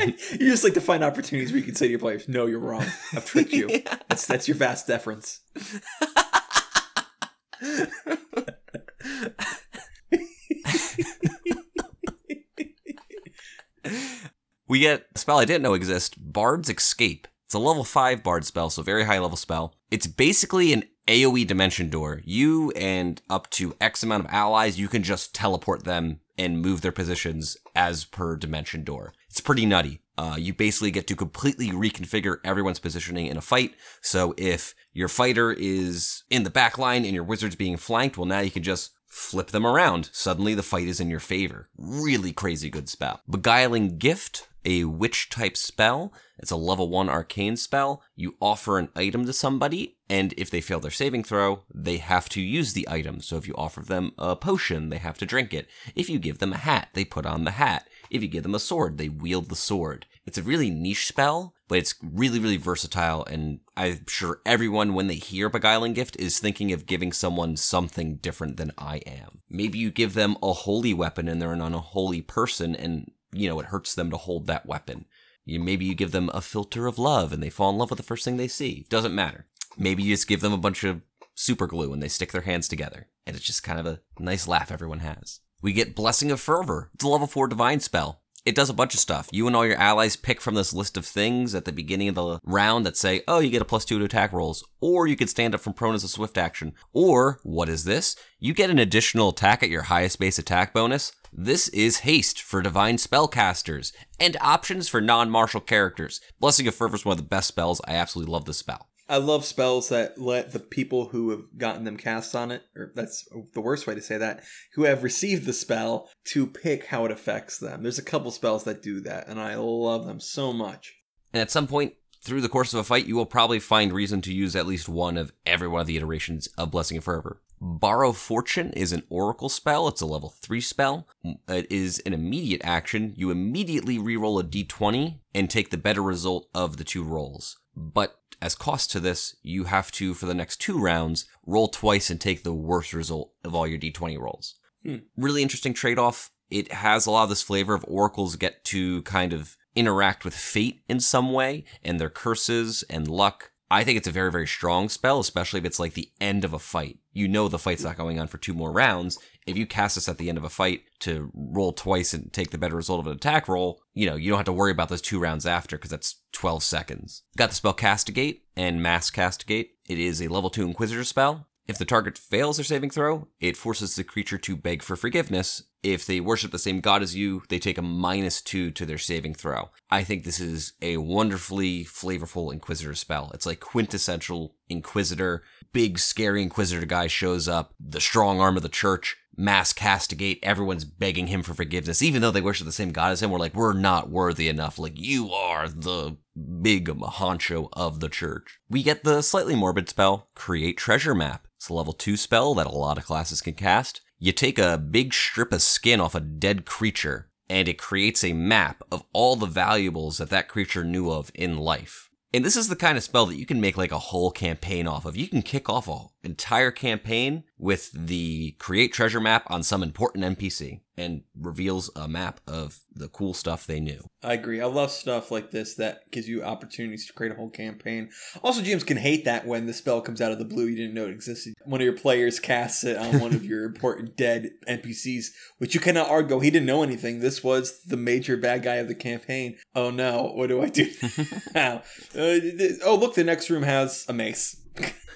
you just like to find opportunities where you can say to your players, "No, you're wrong. I've tricked you." That's that's your vas deferens. we get a spell I didn't know exist, Bard's Escape. It's a level 5 Bard spell, so very high level spell. It's basically an AoE dimension door. You and up to X amount of allies, you can just teleport them and move their positions as per dimension door. It's pretty nutty. Uh, you basically get to completely reconfigure everyone's positioning in a fight. So if your fighter is in the back line and your wizard's being flanked, well, now you can just flip them around. Suddenly the fight is in your favor. Really crazy good spell. Beguiling Gift, a witch type spell. It's a level 1 arcane spell. You offer an item to somebody, and if they fail their saving throw, they have to use the item. So if you offer them a potion, they have to drink it. If you give them a hat, they put on the hat. If you give them a sword, they wield the sword. It's a really niche spell, but it's really, really versatile. And I'm sure everyone, when they hear Beguiling Gift, is thinking of giving someone something different than I am. Maybe you give them a holy weapon and they're an unholy person, and you know, it hurts them to hold that weapon. Maybe you give them a philter of love and they fall in love with the first thing they see. Doesn't matter. Maybe you just give them a bunch of super glue and they stick their hands together. And it's just kind of a nice laugh everyone has. We get Blessing of Fervor. It's a level 4 divine spell. It does a bunch of stuff. You and all your allies pick from this list of things at the beginning of the round that say, oh, you get a plus two to attack rolls. Or you can stand up from prone as a swift action. Or, what is this? You get an additional attack at your highest base attack bonus. This is haste for divine spellcasters and options for non martial characters. Blessing of Fervor is one of the best spells. I absolutely love this spell. I love spells that let the people who have gotten them cast on it, or that's the worst way to say that, who have received the spell to pick how it affects them. There's a couple spells that do that, and I love them so much. And at some point through the course of a fight, you will probably find reason to use at least one of every one of the iterations of Blessing of Fervor. Borrow Fortune is an oracle spell. It's a level 3 spell. Mm, it is an immediate action. You immediately reroll a d20 and take the better result of the two rolls. But as cost to this, you have to, for the next two rounds, roll twice and take the worst result of all your d20 rolls. Hmm. Really interesting trade off. It has a lot of this flavor of oracles get to kind of interact with fate in some way and their curses and luck. I think it's a very, very strong spell, especially if it's like the end of a fight. You know the fight's not going on for two more rounds. If you cast this at the end of a fight to roll twice and take the better result of an attack roll, you know, you don't have to worry about those two rounds after because that's 12 seconds. Got the spell Castigate and Mass Castigate. It is a level 2 Inquisitor spell. If the target fails their saving throw, it forces the creature to beg for forgiveness. If they worship the same god as you, they take a minus two to their saving throw. I think this is a wonderfully flavorful Inquisitor spell. It's like quintessential Inquisitor. Big, scary Inquisitor guy shows up, the strong arm of the church, mass castigate. Everyone's begging him for forgiveness, even though they worship the same God as him. We're like, we're not worthy enough. Like, you are the big honcho of the church. We get the slightly morbid spell, Create Treasure Map. It's a level 2 spell that a lot of classes can cast. You take a big strip of skin off a dead creature, and it creates a map of all the valuables that that creature knew of in life. And this is the kind of spell that you can make like a whole campaign off of. You can kick off an entire campaign with the create treasure map on some important NPC and reveals a map of the cool stuff they knew. I agree. I love stuff like this that gives you opportunities to create a whole campaign. Also, GMs can hate that when the spell comes out of the blue. You didn't know it existed. One of your players casts it on one of your important dead NPCs, which you cannot argue. He didn't know anything. This was the major bad guy of the campaign. Oh no, what do I do now? Uh, oh, look, the next room has a mace.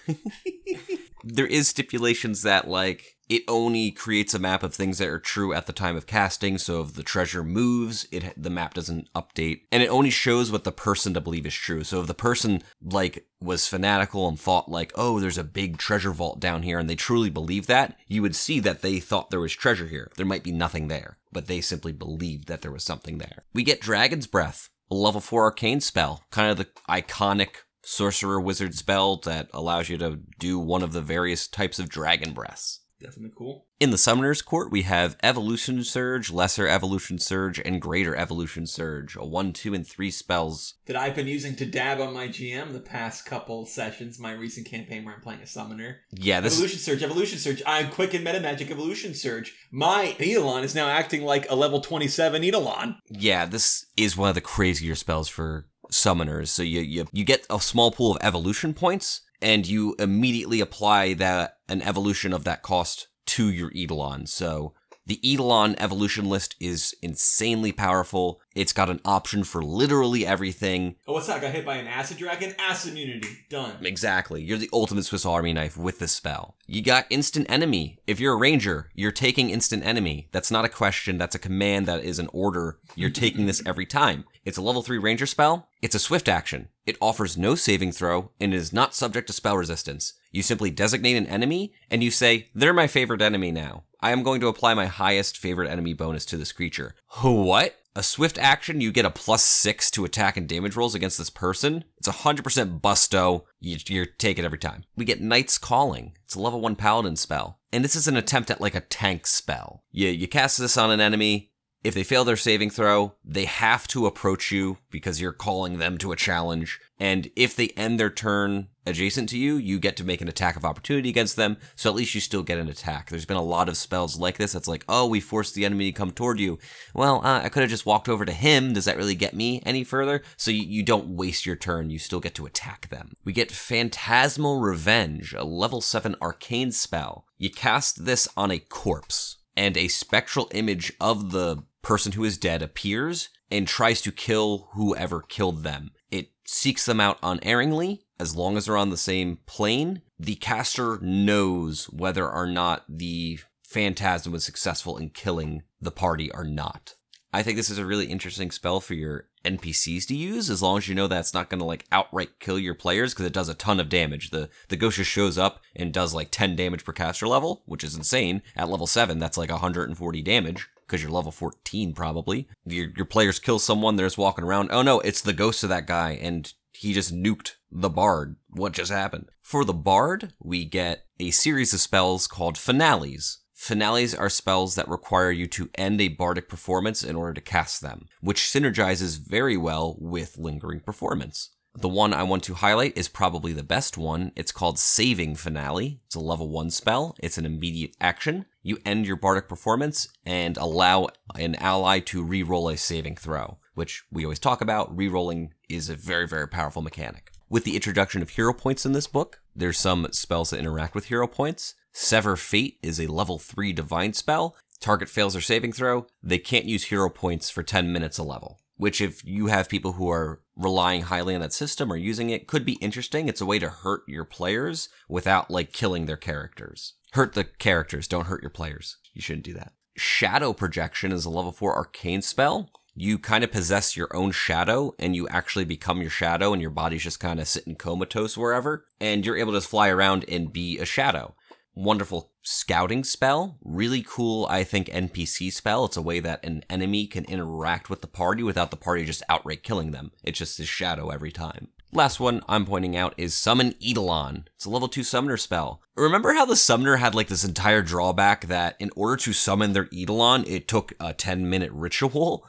there is stipulations that like it only creates a map of things that are true at the time of casting. So if the treasure moves, it the map doesn't update, and it only shows what the person to believe is true. So if the person like was fanatical and thought like, oh, there's a big treasure vault down here, and they truly believe that, you would see that they thought there was treasure here. There might be nothing there, but they simply believed that there was something there. We get Dragon's Breath, a level four arcane spell, kind of the iconic sorcerer wizard spell that allows you to do one of the various types of dragon breaths. Definitely cool. In the Summoner's Court, we have Evolution Surge, Lesser Evolution Surge, and Greater Evolution Surge, a 1, 2, and 3 spells. That I've been using to dab on my GM the past couple sessions, my recent campaign where I'm playing a summoner. Yeah, this Evolution Surge, Evolution Surge. I'm Quicken Meta Magic Evolution Surge. My Eidolon is now acting like a level 27 Eidolon. Yeah, this is one of the crazier spells for summoners. So you, you, you get a small pool of evolution points, and you immediately apply that an evolution of that cost to your Eidolon. So the Eidolon evolution list is insanely powerful. It's got an option for literally everything. Oh, what's that? Got hit by an acid dragon? Acid immunity. Done. Exactly. You're the ultimate Swiss Army knife with this spell. You got instant enemy. If you're a ranger, you're taking instant enemy. That's not a question. That's a command. That is an order. You're taking this every time. It's a level 3 ranger spell. It's a swift action. It offers no saving throw and is not subject to spell resistance. You simply designate an enemy and you say, they're my favorite enemy now. I am going to apply my highest favorite enemy bonus to this creature. What? A swift action, you get a plus six to attack and damage rolls against this person. It's 100% busto. You, you take it every time. We get Knight's Calling. It's a level one paladin spell. And this is an attempt at like a tank spell. You, you cast this on an enemy. If they fail their saving throw, they have to approach you because you're calling them to a challenge. And if they end their turn adjacent to you, you get to make an attack of opportunity against them. So at least you still get an attack. There's been a lot of spells like this. That's like, oh, we forced the enemy to come toward you. Well, uh, I could have just walked over to him. Does that really get me any further? So you, you don't waste your turn. You still get to attack them. We get Phantasmal Revenge, a level 7 arcane spell. You cast this on a corpse, and a spectral image of the person who is dead appears and tries to kill whoever killed them. It seeks them out unerringly as long as they're on the same plane. The caster knows whether or not the phantasm was successful in killing the party or not. I think this is a really interesting spell for your NPCs to use, as long as you know that's not going to like outright kill your players, because it does a ton of damage. The the ghost just shows up and does like 10 damage per caster level, which is insane. At level 7, that's like 140 damage because you're level 14 probably. Your, your players kill someone, they're just walking around. Oh no, it's the ghost of that guy, and he just nuked the bard. What just happened? For the bard, we get a series of spells called finales. Finales are spells that require you to end a bardic performance in order to cast them, which synergizes very well with lingering performance. The one I want to highlight is probably the best one. It's called Saving Finale. It's a level 1 spell. It's an immediate action. You end your bardic performance and allow an ally to re-roll a saving throw, which we always talk about. Re-rolling is a very, very powerful mechanic. With the introduction of hero points in this book, there's some spells that interact with hero points. Sever Fate is a level 3 divine spell. Target fails their saving throw. They can't use hero points for 10 minutes a level which if you have people who are relying highly on that system or using it could be interesting. It's a way to hurt your players without like killing their characters. Hurt the characters, don't hurt your players. You shouldn't do that. Shadow projection is a level 4 arcane spell. You kind of possess your own shadow and you actually become your shadow and your body's just kind of sitting comatose wherever and you're able to fly around and be a shadow. Wonderful scouting spell. Really cool, I think, NPC spell. It's a way that an enemy can interact with the party without the party just outright killing them. It's just his shadow every time. Last one I'm pointing out is Summon Eidolon. It's a level 2 summoner spell. Remember how the summoner had like this entire drawback that in order to summon their Eidolon, it took a 10 minute ritual?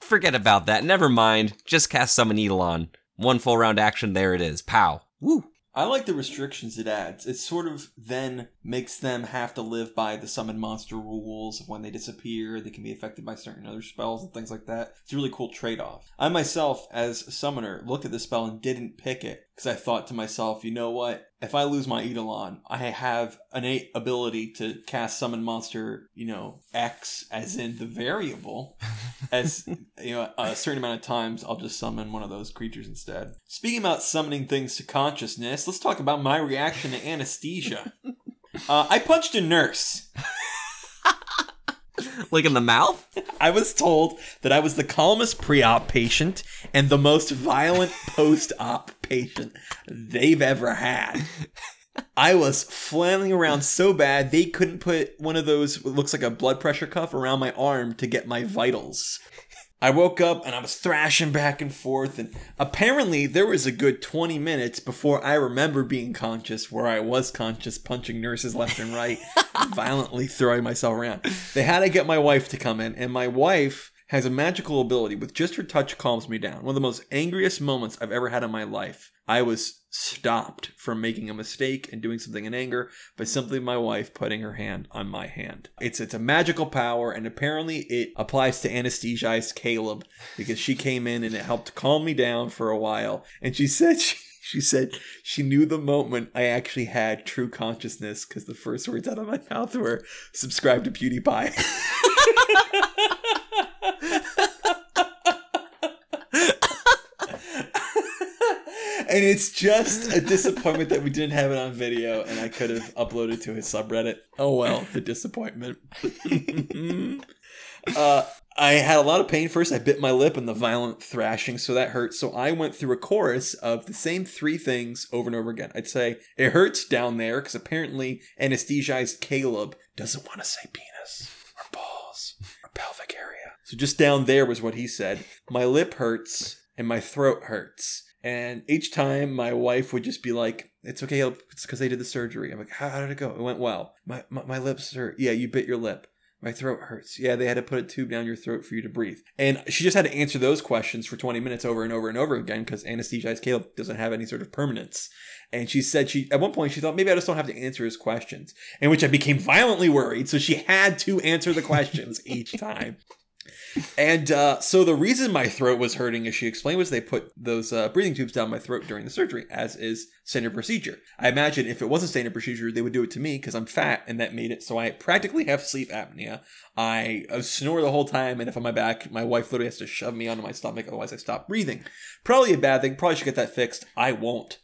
Forget about that. Never mind. Just cast Summon Eidolon. One full round action, there it is. Pow. Woo. I like the restrictions it adds. It sort of then makes them have to live by the summon monster rules of when they disappear, they can be affected by certain other spells and things like that. It's a really cool trade off. I myself, as a summoner, looked at the spell and didn't pick it because I thought to myself, you know what? If I lose my Eidolon, I have innate ability to cast summon monster, you know, X as in the variable. As you know, a certain amount of times I'll just summon one of those creatures instead. Speaking about summoning things to consciousness, let's talk about my reaction to anesthesia. Uh, I punched a nurse. Like in the mouth? I was told that I was the calmest pre-op patient and the most violent post-op patient they've ever had. I was flailing around so bad they couldn't put one of those looks like a blood pressure cuff around my arm to get my vitals. I woke up and I was thrashing back and forth, and apparently there was a good 20 minutes before I remember being conscious, where I was conscious, punching nurses left and right, violently throwing myself around. They had to get my wife to come in, and my wife has a magical ability with just her touch calms me down. One of the most angriest moments I've ever had in my life. I was stopped from making a mistake and doing something in anger by simply my wife putting her hand on my hand. It's it's a magical power and apparently it applies to anesthetized Caleb because she came in and it helped calm me down for a while and she said she she said she knew the moment I actually had true consciousness because the first words out of my mouth were subscribe to PewDiePie. and it's just a disappointment that we didn't have it on video and I could have uploaded to his subreddit. Oh well, the disappointment. uh, I had a lot of pain first. I bit my lip and the violent thrashing, so that hurt. So I went through a chorus of the same three things over and over again. I'd say, it hurts down there because apparently anesthetized Caleb doesn't want to say penis or balls or pelvic area. So just down there was what he said. My lip hurts and my throat hurts. And each time my wife would just be like, it's okay, it's because they did the surgery. I'm like, how, did it go? It went well. My, my, my lips hurt. Yeah, you bit your lip. My throat hurts. Yeah, they had to put a tube down your throat for you to breathe. And she just had to answer those questions for 20 minutes over and over and over again because anesthetized Caleb doesn't have any sort of permanence. And she said she, at one point, she thought maybe I just don't have to answer his questions, in which I became violently worried. So she had to answer the questions each time. And uh, so the reason my throat was hurting, as she explained, was they put those uh, breathing tubes down my throat during the surgery, as is standard procedure. I imagine if it wasn't standard procedure, they would do it to me because I'm fat, and that made it so I practically have sleep apnea. I, snore the whole time, and if on my back, my wife literally has to shove me onto my stomach, otherwise I stop breathing. Probably a bad thing. Probably should get that fixed. I won't.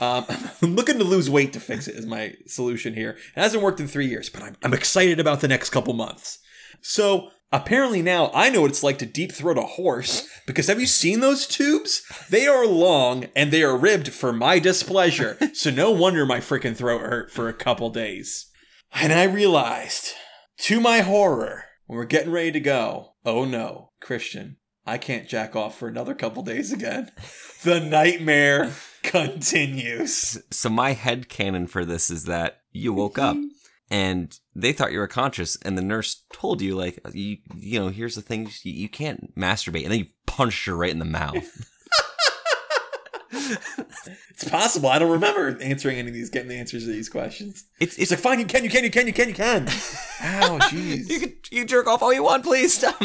Um, I'm looking to lose weight to fix it is my solution here. It hasn't worked in three years, but I'm, I'm excited about the next couple months. So apparently now I know what it's like to deep throat a horse because have you seen those tubes? They are long and they are ribbed for my displeasure. so no wonder my freaking throat hurt for a couple days. And I realized, to my horror, when we're getting ready to go, oh no, Christian, I can't jack off for another couple days again. The nightmare continues. So my head canon for this is that you woke up and they thought you were conscious and the nurse told you like you you know here's the thing you, you can't masturbate and then you punched her right in the mouth It's possible. I don't remember answering any of these, getting the answers to these questions. it's It's it's like, fine, you can, you can, you can, you can, you can. Ow, jeez. you can you jerk off all you want please stop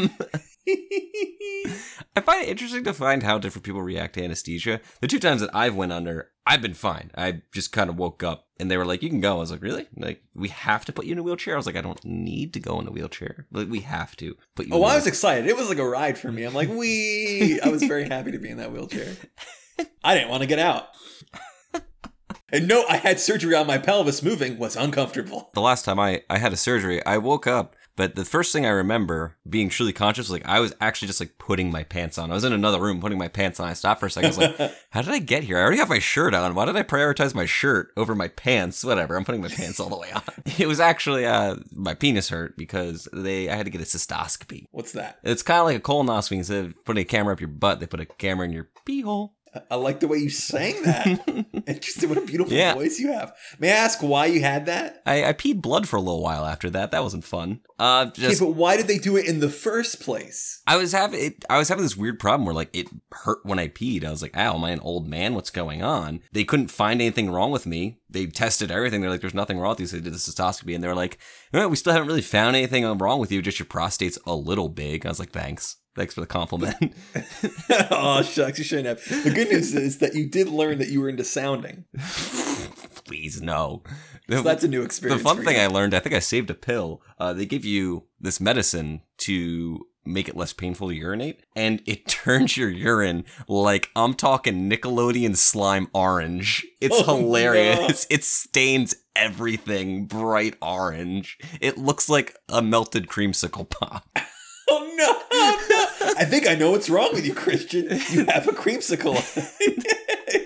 i find it interesting to find how different people react to anesthesia the two times that i've went under i've been fine i just kind of woke up and they were like you can go i was like really like we have to put you in a wheelchair i was like i don't need to go in a wheelchair like we have to put you Oh, I was excited. It was like a ride for me. I'm like, wee. I was very happy to be in that wheelchair. I didn't want to get out. And no, I had surgery on my pelvis. Moving was uncomfortable. the last time I, I had a surgery, I woke up But the first thing I remember being truly conscious like I was actually just like putting my pants on. I was in another room putting my pants on. I stopped for a second. I was like, how did I get here? I already have my shirt on. Why did I prioritize my shirt over my pants? Whatever. I'm putting my pants all the way on. It was actually uh my penis hurt because they I had to get a cystoscopy. What's that? It's kind of like a colonoscopy. Instead of putting a camera up your butt, they put a camera in your pee hole. I like the way you sang that. Interesting. What a beautiful Yeah. voice you have. May I ask why you had that? I, I peed blood for a little while after that. That wasn't fun. Uh, just okay, but why did they do it in the first place? I was having it, I was having this weird problem where like it hurt when I peed. I was like, "Ow, am I an old man? What's going on?" They couldn't find anything wrong with me. They tested everything. They're like, "There's nothing wrong with you." So they did the cystoscopy, and they were like, "Eh, "We still haven't really found anything wrong with you. Just your prostate's a little big." I was like, "Thanks, thanks for the compliment." oh shucks, you shouldn't have. The good news is that you did learn that you were into sounding. Please, no. So that's a new experience. the fun thing you. I learned, I think I saved a pill. Uh, they give you this medicine to make it less painful to urinate, and it turns your urine like I'm talking Nickelodeon slime orange. It's Oh, hilarious. It stains everything bright orange. It looks like a melted creamsicle pop. Oh no, oh, no! I think I know what's wrong with you, Christian. You have a creamsicle.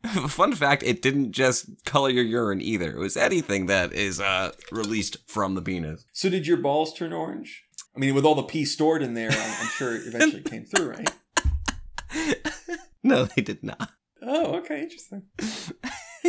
Fun fact: It didn't just color your urine either. It was anything that is uh, released from the penis. so did your balls turn orange? I mean, with all the pee stored in there, I'm, I'm sure it eventually came through, right? No, they did not. Oh, okay, interesting.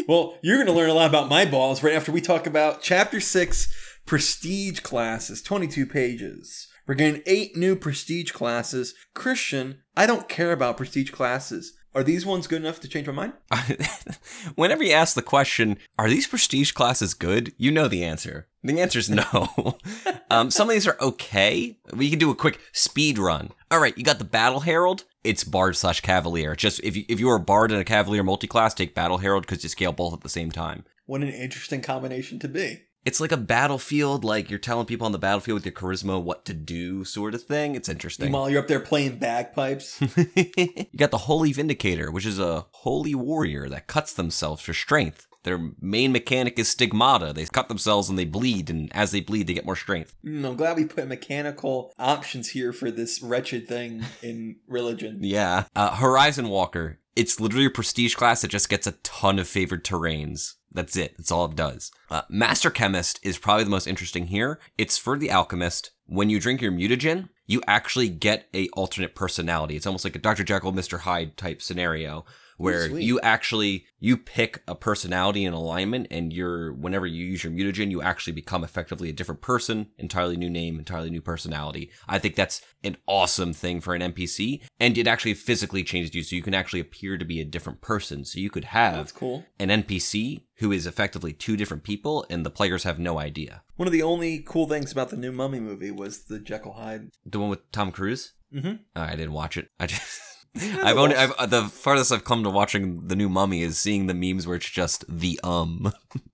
well, you're going to learn a lot about my balls right after we talk about Chapter 6 Prestige Classes, 22 pages. We're getting eight new prestige classes. Christian, I don't care about prestige classes. Are these ones good enough to change my mind? Whenever you ask the question, are these prestige classes good? You know the answer. The answer is no. um, some of these are okay. We can do a quick speed run. All right, you got the Battle Herald. It's Bard slash Cavalier. Just if you if you are a Bard and a Cavalier multi-class, take Battle Herald because you scale both at the same time. What an interesting combination to be. It's like a battlefield, like you're telling people on the battlefield with your charisma what to do, sort of thing. It's interesting. While you're up there playing bagpipes. you got the Holy Vindicator, which is a holy warrior that cuts themselves for strength. Their main mechanic is stigmata. They cut themselves and they bleed, and as they bleed, they get more strength. Mm, I'm glad we put mechanical options here for this wretched thing in religion. Yeah. Uh, Horizon Walker. It's literally a prestige class that just gets a ton of favored terrains. That's it. That's all it does. Uh, Master Chemist is probably the most interesting here. It's for the alchemist. When you drink your mutagen, you actually get a alternate personality. It's almost like a Dr. Jekyll, Mr. Hyde type scenario where sweet. you actually you pick a personality and alignment and you're whenever you use your mutagen you actually become effectively a different person entirely new name entirely new personality i think that's an awesome thing for an npc and it actually physically changes you so you can actually appear to be a different person so you could have That's cool. an npc who is effectively two different people and the players have no idea One of the only cool things about the new Mummy movie was the Jekyll Hyde. the one with tom cruise mm-hmm. Uh, i didn't watch it i just I've only I've, the farthest I've come to watching the new Mummy is seeing the memes where it's just the um.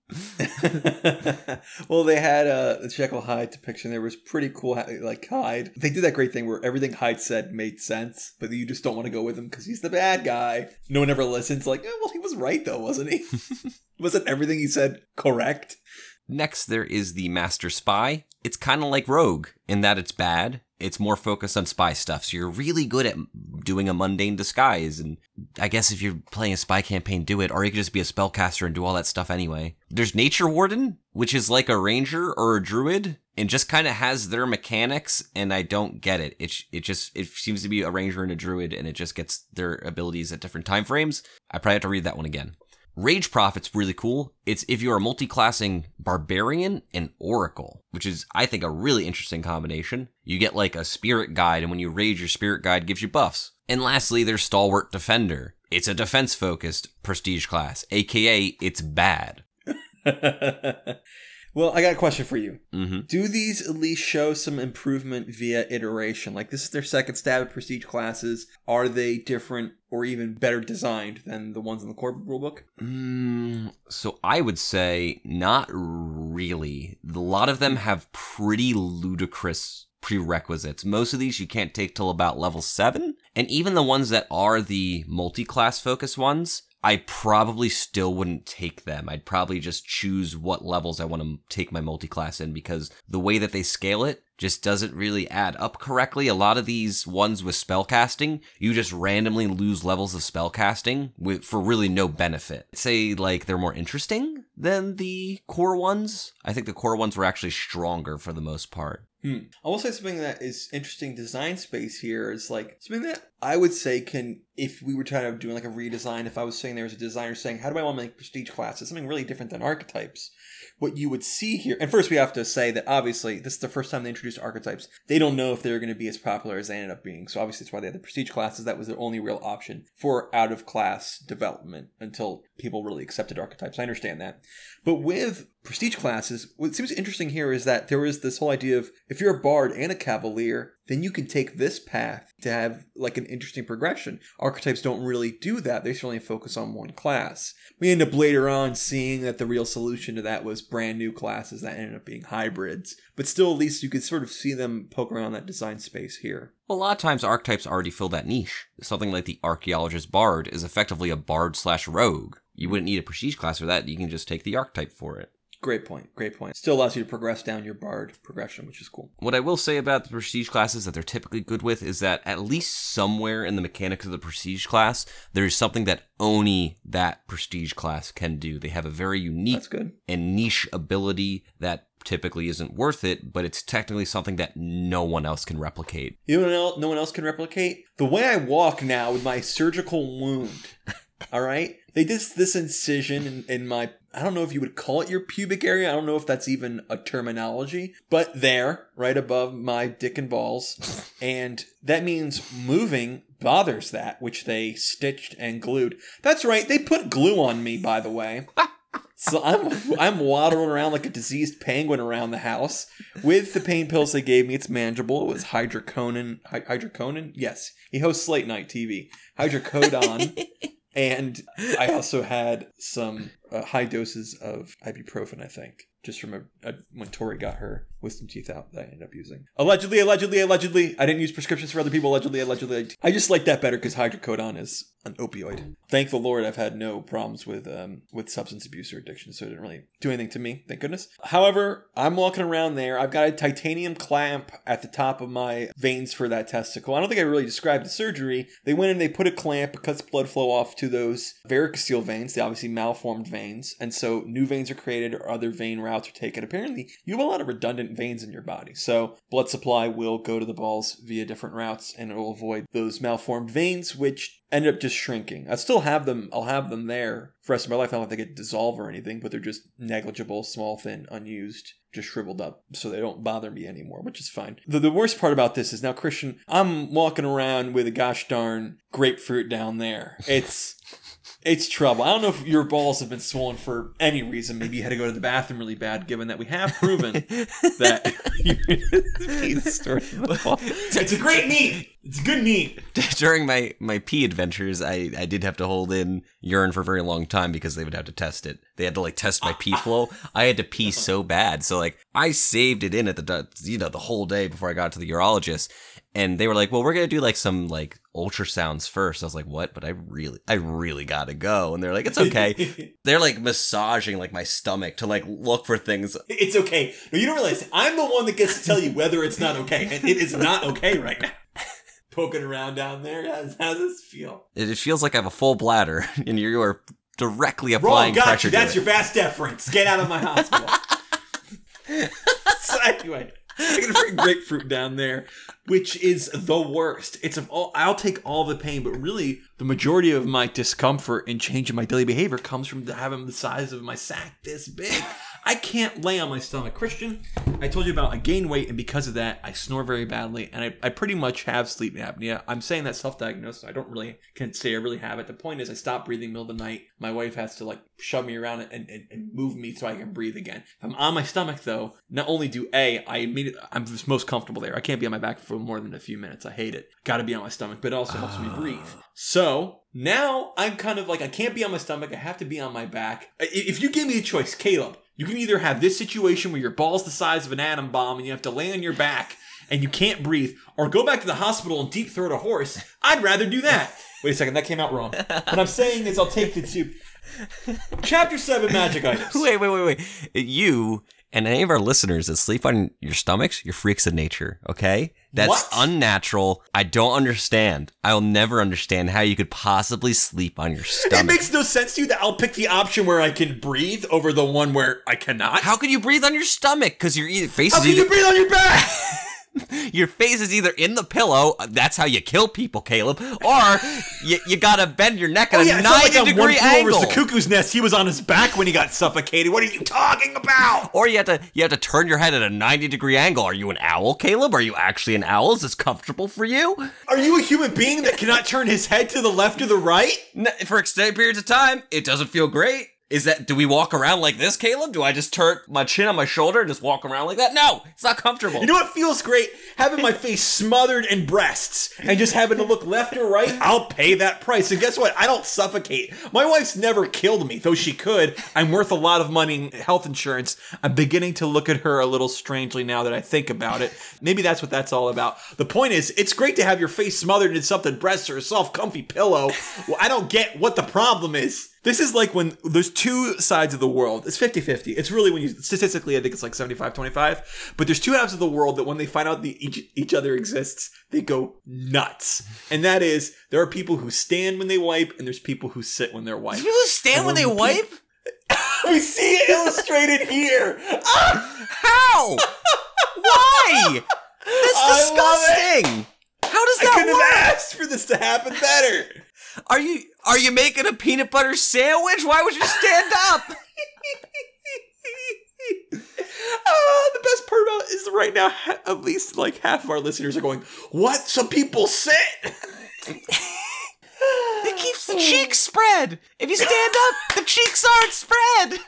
well, they had uh, the Jekyll Hyde depiction. There was pretty cool, like Hyde. They did that great thing where everything Hyde said made sense, but you just don't want to go with him because he's the bad guy. No one ever listens. Like, eh, well, he was right though, wasn't he? wasn't everything he said correct? Next, there is the Master Spy. It's kind of like Rogue in that it's bad. It's more focused on spy stuff, so you're really good at doing a mundane disguise. And I guess if you're playing a spy campaign, do it, or you could just be a spellcaster and do all that stuff anyway. There's Nature Warden, which is like a ranger or a druid, and just kind of has their mechanics. And I don't get it. It it just it seems to be a ranger and a druid, and it just gets their abilities at different time frames. I probably have to read that one again. Rage Prophet's really cool. It's if you're a multi-classing barbarian and oracle, which is I think a really interesting combination. You get like a spirit guide, and when you rage, your spirit guide gives you buffs. And lastly, there's Stalwart Defender. It's a defense-focused prestige class, aka it's bad. well, I got a question for you. hmm Do these at least show some improvement via iteration? Like this is their second stab at prestige classes. Are they different or even better designed than the ones in the core rulebook? Mm, so I would say not really. A lot of them have pretty ludicrous prerequisites. Most of these you can't take till about level 7, and even the ones that are the multi-class focus ones, I probably still wouldn't take them. I'd probably just choose what levels I want to take my multi-class in because the way that they scale it, just doesn't really add up correctly. A lot of these ones with spellcasting, you just randomly lose levels of spellcasting with for really no benefit. Say like they're more interesting than the core ones. I think the core ones were actually stronger for the most part. Hmm. I will say something that is interesting design space here is like something that I would say can, if we were trying to do like a redesign, if I was sitting there as a designer saying, how do I want to make prestige classes? Something really different than archetypes. What you would see here, and first we have to say that obviously this is the first time they introduced archetypes. They don't know if they're going to be as popular as they ended up being. So obviously that's why they had the prestige classes. That was their only real option for out of class development until people really accepted archetypes. I understand that. But with prestige classes, what seems interesting here is that there is this whole idea of if you're a bard and a cavalier, then you can take this path to have like an interesting progression. Archetypes don't really do that. They certainly focus on one class. We end up later on seeing that the real solution to that was brand new classes that ended up being hybrids. But still, at least you could sort of see them poke around that design space here. Well, A lot of times archetypes already fill that niche. Something like the archaeologist bard is effectively a bard slash rogue. You wouldn't need a prestige class for that. You can just take the archetype for it. Great point. Great point. Still allows you to progress down your bard progression, which is cool. What I will say about the prestige classes that they're typically good with is that at least somewhere in the mechanics of the prestige class, there's something that only that prestige class can do. They have a very unique and niche ability that typically isn't worth it, but it's technically something that no one else can replicate. You know what else, no one else can replicate? The way I walk now with my surgical wound. All right? They did this incision in, in my, I don't know if you would call it your pubic area. I don't know if that's even a terminology, but there, right above my dick and balls. And that means moving bothers that, which they stitched and glued. That's right. They put glue on me, by the way. So I'm I'm waddling around like a diseased penguin around the house with the pain pills they gave me. It's manageable. It was hydroconin. Hy- hydroconin? Yes. He hosts late night TV. Hydrocodone. and I also had some uh, high doses of ibuprofen. I think just from a, a when Tori got her wisdom teeth out that I ended up using. Allegedly, allegedly, allegedly. I didn't use prescriptions for other people. Allegedly, allegedly. I just like that better because hydrocodone is an opioid. Thank the Lord, I've had no problems with um, with substance abuse or addiction, so it didn't really do anything to me. Thank goodness. However, I'm walking around there. I've got a titanium clamp at the top of my veins for that testicle. I don't think I really described the surgery. They went in, they put a clamp, it cuts blood flow off to those varicocele veins, the obviously malformed veins, and so new veins are created or other vein routes are taken. Apparently, you have a lot of redundant veins in your body, so blood supply will go to the balls via different routes, and it will avoid those malformed veins, which end up just shrinking. I still have them. I'll have them there for the rest of my life. I don't think they get dissolved or anything, but they're just negligible, small, thin, unused, just shriveled up, so they don't bother me anymore, which is fine. The, the worst part about this is now, Christian, I'm walking around with a gosh darn grapefruit down there. It's it's trouble. I don't know if your balls have been swollen for any reason. Maybe you had to go to the bathroom really bad, given that we have proven that it's a great meat. It's a good meat. During my my pee adventures, I I did have to hold in urine for a very long time because they would have to test it. They had to like test my pee flow. I had to pee so bad, so like I saved it in at the you know the whole day before I got to the urologist, and they were like, "Well, we're gonna do like some like ultrasounds first. I was like, "What?" But I really I really gotta go, and they're like, "It's okay." they're like massaging like my stomach to like look for things. It's okay. No, you don't realize I'm the one that gets to tell you whether it's not okay, and it is not okay right now. Poking around down there, how does, how does this feel? It, it feels like I have a full bladder, and you are directly applying Wrong, got pressure. you. That's your vas deferens. Get out of my hospital. so anyway, I got a freaking grapefruit down there, which is the worst. It's of all. I'll take all the pain, but really, the majority of my discomfort and change in my daily behavior comes from having the size of my sack this big. I can't lay on my stomach. Christian, I told you about I gain weight, and because of that, I snore very badly, and I, I pretty much have sleep apnea. I'm saying that self-diagnosed. So I don't really can say I really have it. The point is, I stop breathing in the middle of the night. My wife has to like shove me around and, and, and move me so I can breathe again. If I'm on my stomach, though, not only do a I immediately I'm just most comfortable there. I can't be on my back for more than a few minutes. I hate it. Got to be on my stomach, but it also helps me breathe. Ah. So now I'm kind of like I can't be on my stomach. I have to be on my back. If you give me a choice, Caleb, you can either have this situation where your ball's the size of an atom bomb and you have to lay on your back and you can't breathe, or go back to the hospital and deep throat a horse. I'd rather do that. Wait a second, that came out wrong. What I'm saying is I'll take the two. Chapter seven magic items. Wait, wait, wait, wait. You And any of our listeners that sleep on your stomachs, you're freaks of nature, okay? That's What? unnatural. I don't understand. I'll never understand how you could possibly sleep on your stomach. It makes no sense to you that I'll pick the option where I can breathe over the one where I cannot. how can you breathe on your stomach? Because your either face How can either, you breathe on your back? your face is either in the pillow. Uh, that's how you kill people, Caleb. Or you, you gotta bend your neck at Oh, a yeah, ninety like degree angle. the cuckoo's nest. He was on his back when he got suffocated. What are you talking about? Or you have to you have to turn your head at a 90 degree angle. Are you an owl, Caleb? Are you actually an owl? Is this comfortable for you? Are you a human being that cannot turn his head to the left or the right? For extended periods of time, it doesn't feel great. Is that do we walk around like this, Caleb? Do I just turn my chin on my shoulder and just walk around like that? No, it's not comfortable. You know what feels great? Having my face smothered in breasts and just having to look left or right. I'll pay that price. And guess what? I don't suffocate. My wife's never killed me, though she could. I'm worth a lot of money in health insurance. I'm beginning to look at her a little strangely now that I think about it. Maybe that's what that's all about. The point is, it's great to have your face smothered in something, breasts or a soft, comfy pillow. Well, I don't get what the problem is. This is like when there's two sides of the world. It's 50 50. It's really when you, statistically, I think it's like 75 25. But there's two halves of the world that when they find out the, each, each other exists, they go nuts. And that is, there are people who stand when they wipe, and there's people who sit when they're wiped. people stand when they wipe? we see it illustrated here. How? Why? That's disgusting. How does that I that couldn't work? have asked for this to happen better. Are you are you making a peanut butter sandwich? Why would you stand up? Uh, the best part about it is right now, ha- at least like half of our listeners are going, "What? Some people sit." It keeps the cheeks spread. If you stand up, the cheeks aren't spread.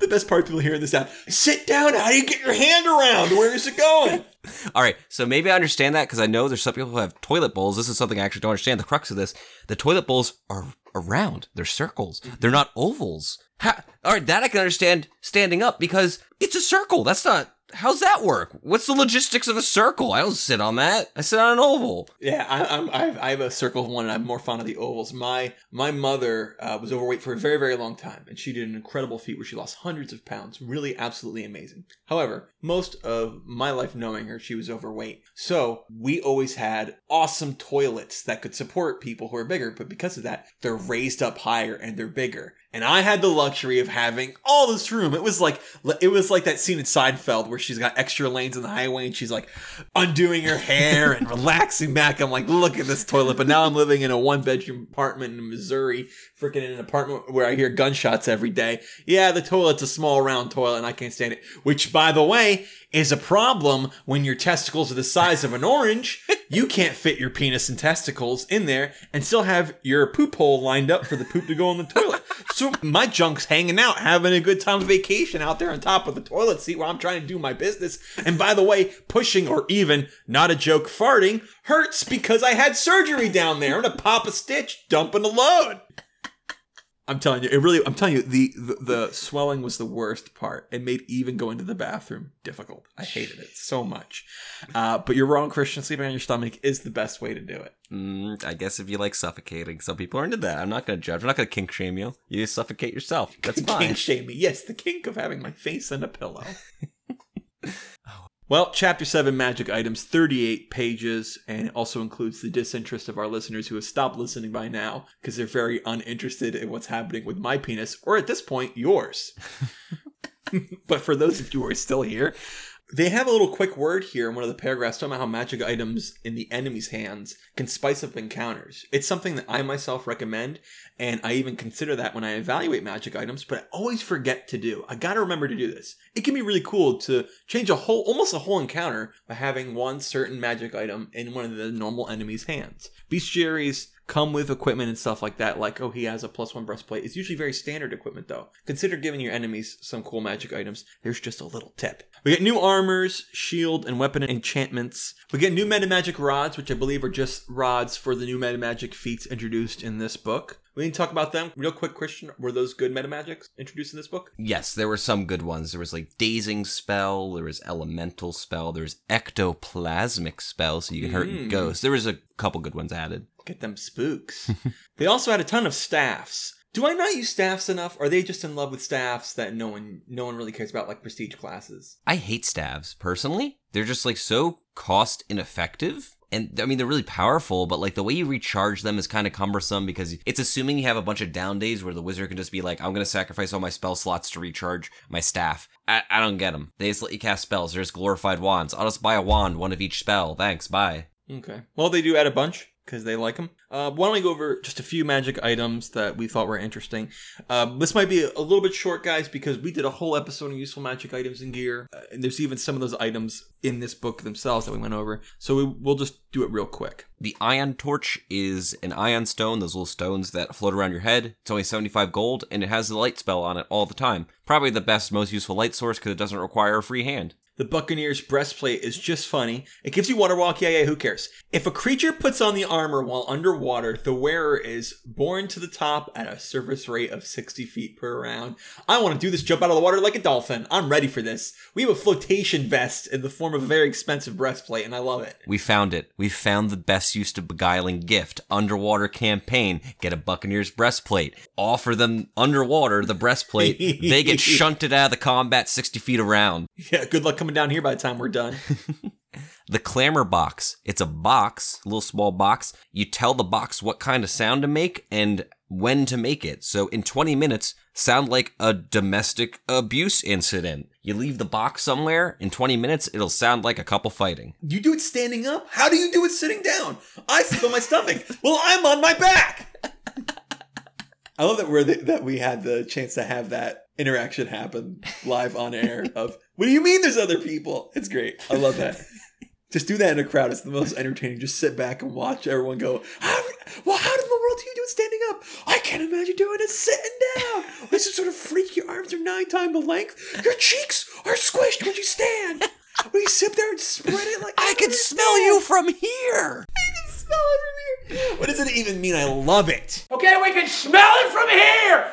the best part, people hearing this out. Sit down. How do you get your hand around? Where is it going? All right, so maybe I understand that because I know there's some people who have toilet bowls. This is something I actually don't understand. The crux of this: the toilet bowls are around. They're circles. Mm-hmm. They're not ovals. Ha- all right, that I can understand standing up because it's a circle. That's not. How's that work? What's the logistics of a circle? I don't sit on that. I sit on an oval. Yeah, I, I'm. I have, I have a circle one, and I'm more fond of the ovals. My my mother uh, was overweight for a very very long time, and she did an incredible feat where she lost hundreds of pounds. Really, absolutely amazing. However, most of my life knowing her, she was overweight. So we always had awesome toilets that could support people who are bigger, but because of that, they're raised up higher and they're bigger. And I had the luxury of having all this room. It was like it was like that scene in Seinfeld where she's got extra lanes in the highway and she's like undoing her hair and relaxing back. I'm like, look at this toilet. But now I'm living in a one bedroom apartment in Missouri, freaking in an apartment where I hear gunshots every day. Yeah, the toilet's a small round toilet and I can't stand it. Which, by the way, is a problem when your testicles are the size of an orange. You can't fit your penis and testicles in there and still have your poop hole lined up for the poop to go in the toilet. So my junk's hanging out, having a good time vacation out there on top of the toilet seat while I'm trying to do my business. And by the way, pushing or even, not a joke, farting hurts because I had surgery down there. I'm gonna pop a stitch, dumping a load. I'm telling you, it really. I'm telling you, the, the the swelling was the worst part. It made even going to the bathroom difficult. I hated it so much. Uh, but you're wrong, Christian. Sleeping on your stomach is the best way to do it. Mm, I guess if you like suffocating, some people are into that. I'm not going to judge. I'm not going to kink shame you. You suffocate yourself. That's fine. Kink shame me. Yes, the kink of having my face in a pillow. Well, chapter 7 magic items, 38 pages, and it also includes the disinterest of our listeners who have stopped listening by now because they're very uninterested in what's happening with my penis, or at this point, yours. but for those of you who are still here, they have a little quick word here in one of the paragraphs talking about how magic items in the enemy's hands can spice up encounters. It's something that I myself recommend, and I even consider that when I evaluate magic items, but I always forget to do. I gotta remember to do this. It can be really cool to change a whole, almost a whole encounter by having one certain magic item in one of the normal enemy's hands. Bestiaries come with equipment and stuff like that, like, oh, he has a plus one breastplate. It's usually very standard equipment, though. Consider giving your enemies some cool magic items. There's just a little tip. We get new armors, shield, and weapon enchantments. We get new meta magic rods, which I believe are just rods for the new meta magic feats introduced in this book. We need to talk about them real quick, Christian. Were those good meta magics introduced in this book? Yes, there were some good ones. There was like dazing spell, there was elemental spell, there was ectoplasmic spell, so you can hurt Mm. ghosts. There was a couple good ones added. Get them spooks. they also had a ton of staffs. Do I not use staffs enough? Are they just in love with staffs that no one no one really cares about like prestige classes? I hate stabs personally. They're just like so cost ineffective. And I mean, they're really powerful, but like the way you recharge them is kind of cumbersome because it's assuming you have a bunch of down days where the wizard can just be like, I'm to sacrifice all my spell slots to recharge my staff. I, I don't get them. They just let you cast spells. There's glorified wands. I'll just buy a wand, one of each spell. Thanks. Bye. Okay. Well, they do add a bunch because they like them. Uh, why don't we go over just a few magic items that we thought were interesting? Um, this might be a little bit short, guys, because we did a whole episode on useful magic items and gear. Uh, and there's even some of those items in this book themselves that we went over. So we, we'll just do it real quick. The ioun torch is an ioun stone, those little stones that float around your head. It's only 75 gold, and it has the light spell on it all the time. Probably the best, most useful light source because it doesn't require a free hand. The Buccaneer's breastplate is just funny. It gives you water walk, yeah, yeah, who cares? If a creature puts on the armor while underwater, the wearer is borne to the top at a surface rate of 60 feet per round. I want to do this jump out of the water like a dolphin. I'm ready for this. We have a flotation vest in the form of a very expensive breastplate, and I love it. We found it. We found the best use to beguiling gift. Underwater campaign. Get a Buccaneer's breastplate. Offer them underwater the breastplate. they get shunted out of the combat 60 feet around. Yeah, good luck coming down here by the time we're done. The clamor box. It's a box, a little small box. You tell the box what kind of sound to make and when to make it. So in 20 minutes, sound like a domestic abuse incident. You leave the box somewhere, in 20 minutes, it'll sound like a couple fighting. You do it standing up? How do you do it sitting down? I sleep on my stomach. Well, I'm on my back. I love that we're the, that we had the chance to have that interaction happen live on air. Of what do you mean? There's other people. It's great. I love that. Just do that in a crowd. It's the most entertaining. Just sit back and watch everyone go. How, well, how in the world do you do it standing up? I can't imagine doing it sitting down. This is sort of freak. Your arms are nine times the length. Your cheeks are squished when you stand. When you sit there and spread it like I can smell you from here! I can smell it from here. What does it even mean? I love it. Okay, we can smell it from here!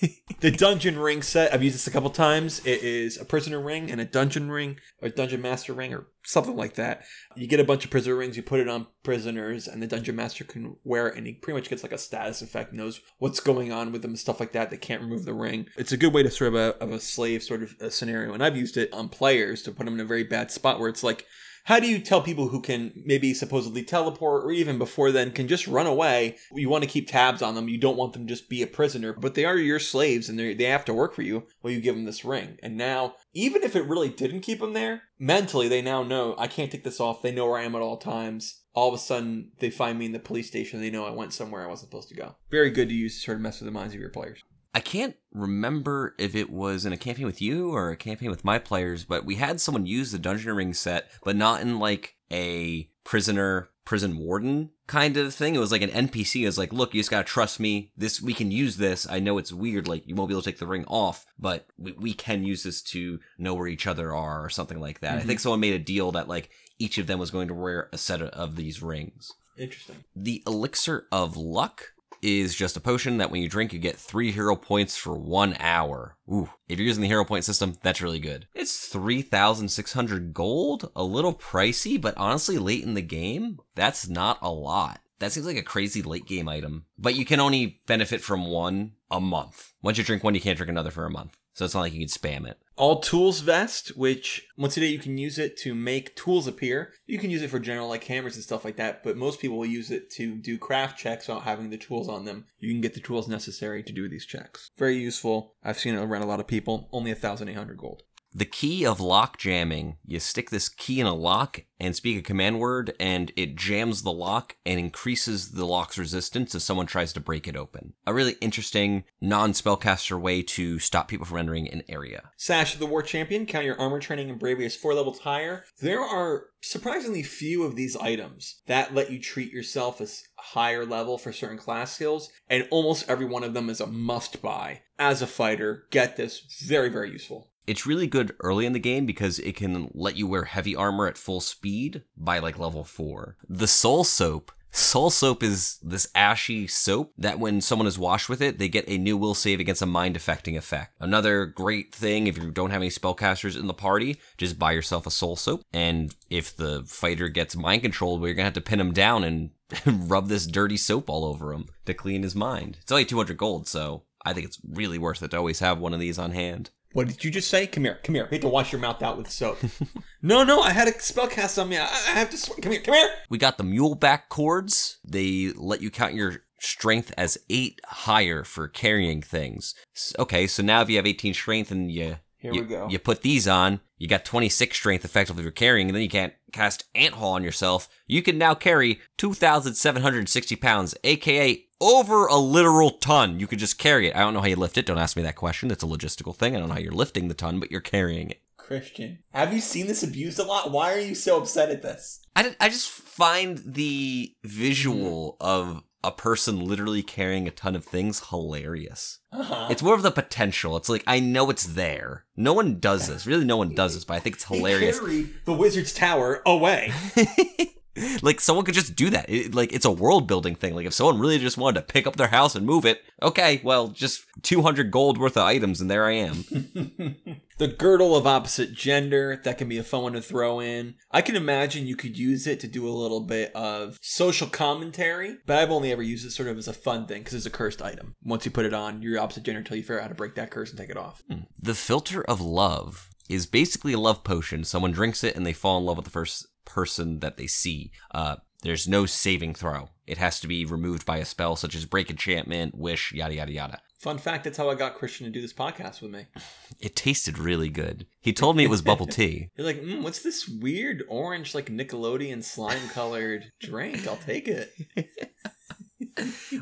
The dungeon ring set, I've used this a couple times. It is a prisoner ring and a dungeon ring, or dungeon master ring, or something like that. You get a bunch of prisoner rings, you put it on prisoners, and the dungeon master can wear it, and he pretty much gets like a status effect, knows what's going on with them, stuff like that. They can't remove the ring. It's a good way to sort of a, of a slave sort of a scenario, and I've used it on players to put them in a very bad spot where it's like, how do you tell people who can maybe supposedly teleport or even before then can just run away? You want to keep tabs on them. You don't want them to just be a prisoner, but they are your slaves and they they have to work for you while you give them this ring. And now, even if it really didn't keep them there, mentally they now know I can't take this off. They know where I am at all times. All of a sudden, they find me in the police station. They know I went somewhere I wasn't supposed to go. Very good to use to sort of mess with the minds of your players. I can't remember if it was in a campaign with you or a campaign with my players, but we had someone use the Dungeon Ring set, but not in like a prisoner prison warden kind of thing. It was like an NPC. It was like, look, you just gotta trust me. This we can use this. I know it's weird, like you won't be able to take the ring off, but we, we can use this to know where each other are or something like that. I mm-hmm. think someone made a deal that like each of them was going to wear a set of these rings. Interesting. The elixir of luck is just a potion that when you drink, you get three hero points for one hour. Ooh, if you're using the hero point system, that's really good. It's 3,600 gold, a little pricey, but honestly, late in the game, that's not a lot. That seems like a crazy late game item, but you can only benefit from one a month. Once you drink one, you can't drink another for a month. So it's not like you can spam it. All Tools Vest, which once a day you can use it to make tools appear. You can use it for general like hammers and stuff like that, but most people will use it to do craft checks without having the tools on them. You can get the tools necessary to do these checks. Very useful. I've seen it around a lot of people. Only 1,800 gold. The key of lock jamming. You stick this key in a lock and speak a command word, and it jams the lock and increases the lock's resistance if someone tries to break it open. A really interesting non spellcaster way to stop people from entering an area. Sash of the War Champion, count your armor training and bravery as four levels higher. There are surprisingly few of these items that let you treat yourself as higher level for certain class skills, and almost every one of them is a must buy. As a fighter, get this. Very, very useful. It's really good early in the game because it can let you wear heavy armor at full speed by like level 4. The Soul Soap. Soul Soap is this ashy soap that when someone is washed with it, they get a new will save against a mind affecting effect. Another great thing if you don't have any spellcasters in the party, just buy yourself a Soul Soap. And if the fighter gets mind controlled, well, you're gonna have to pin him down and rub this dirty soap all over him to clean his mind. It's only 200 gold, so I think it's really worth it to always have one of these on hand. What did you just say? Come here, come here. I hate to wash your mouth out with soap. no, no, I had a spell cast on me. I, I have to. Sw- come here, come here. We got the mule back cords. They let you count your strength as eight higher for carrying things. Okay, so now if you have 18 strength and you Here you, we go. you put these on, you got 26 strength effectively for carrying, and then you can't cast ant haul on yourself. You can now carry 2,760 pounds, aka over a literal ton. You could just carry it. I don't know how you lift it. Don't ask me that question. It's a logistical thing. I don't know how you're lifting the ton, but you're carrying it. Christian, have you seen this abused a lot? Why are you so upset at this? I, did- I just find the visual of a person literally carrying a ton of things hilarious. Uh-huh. It's more of the potential. It's like I know it's there. No one does this. Really, no one does this, but I think it's hilarious. The wizard's tower away. like someone could just do that. It, like it's a world building thing. Like if someone really just wanted to pick up their house and move it, okay, well, just 200 gold worth of items and there I am. the girdle of opposite gender that can be a fun one to throw in i can imagine you could use it to do a little bit of social commentary but i've only ever used it sort of as a fun thing because it's a cursed item once you put it on you're opposite gender until you figure out how to break that curse and take it off hmm. the philter of love is basically a love potion. Someone drinks it and they fall in love with the first person that they see. Uh, there's no saving throw. It has to be removed by a spell such as break enchantment, wish, yada yada yada. fun fact that's how i got christian to do this podcast with me It tasted really good. He told me it was bubble tea. you're like mm, what's this weird orange like nickelodeon slime colored drink i'll take it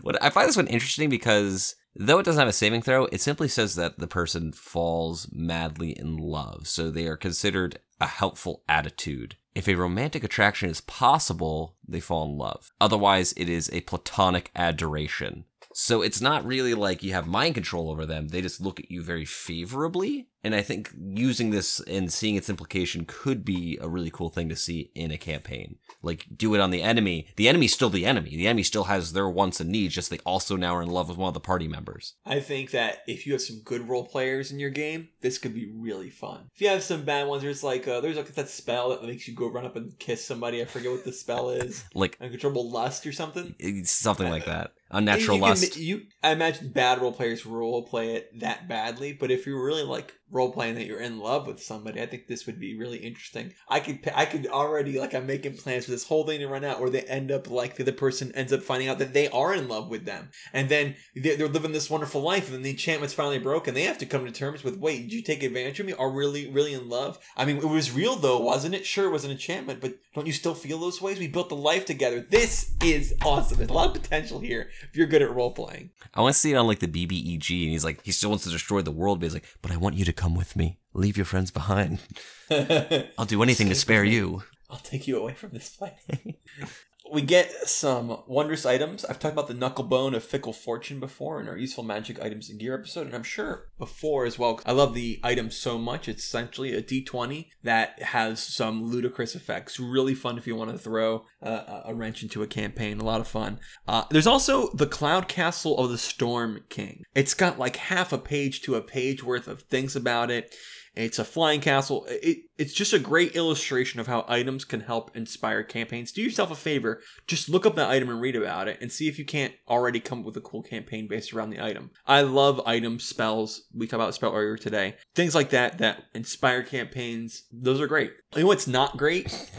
What I find this one interesting because though it doesn't have a saving throw, it simply says that the person falls madly in love, so they are considered a helpful attitude. If a romantic attraction is possible, they fall in love. Otherwise, it is a platonic adoration. So it's not really like you have mind control over them. They just look at you very favorably. And I think using this and seeing its implication could be a really cool thing to see in a campaign. Like do it on the enemy. The enemy's still the enemy. The enemy still has their wants and needs, just they also now are in love with one of the party members. I think that if you have some good role players in your game, this could be really fun. If you have some bad ones, there's like uh, there's like that spell that makes you go run up and kiss somebody. I forget what the spell is. Like Uncontrollable lust or something. something like that. Unnatural you can- lust. you, I imagine bad role players role play it that badly, but if you're really like role playing that you're in love with somebody, I think this would be really interesting. I could I could already like I'm making plans for this whole thing to run out where they end up like the other person ends up finding out that they are in love with them, and then they're, living this wonderful life, and then the enchantment's finally broken. They have to come to terms with, wait, did you take advantage of me? Are really really in love? I mean, it was real though, wasn't it? Sure, it was an enchantment, but don't you still feel those ways? We built a life together. This is awesome. There's a lot of potential here if you're good at role playing. I want to see it on like the BBEG, and he's like, he still wants to destroy the world, but he's like, but I want you to come with me. Leave your friends behind. I'll do anything to spare you. I'll take you away from this place. we get some wondrous items. I've talked about the knuckle bone of fickle fortune before in our useful magic items and gear episode, and I'm sure before as well. I love the item so much. It's essentially a D20 that has some ludicrous effects. Really fun if you want to throw a wrench into a campaign. A lot of fun. Uh, there's also the Cloud Castle of the Storm King. It's got like half a page to a page worth of things about it. It's a flying castle. It, it's just a great illustration of how items can help inspire campaigns. Do yourself a favor, just look up that item and read about it and see if you can't already come up with a cool campaign based around the item. I love items, spells. We talked about spell earlier today. Things like that that inspire campaigns. Those are great. You know what's not great?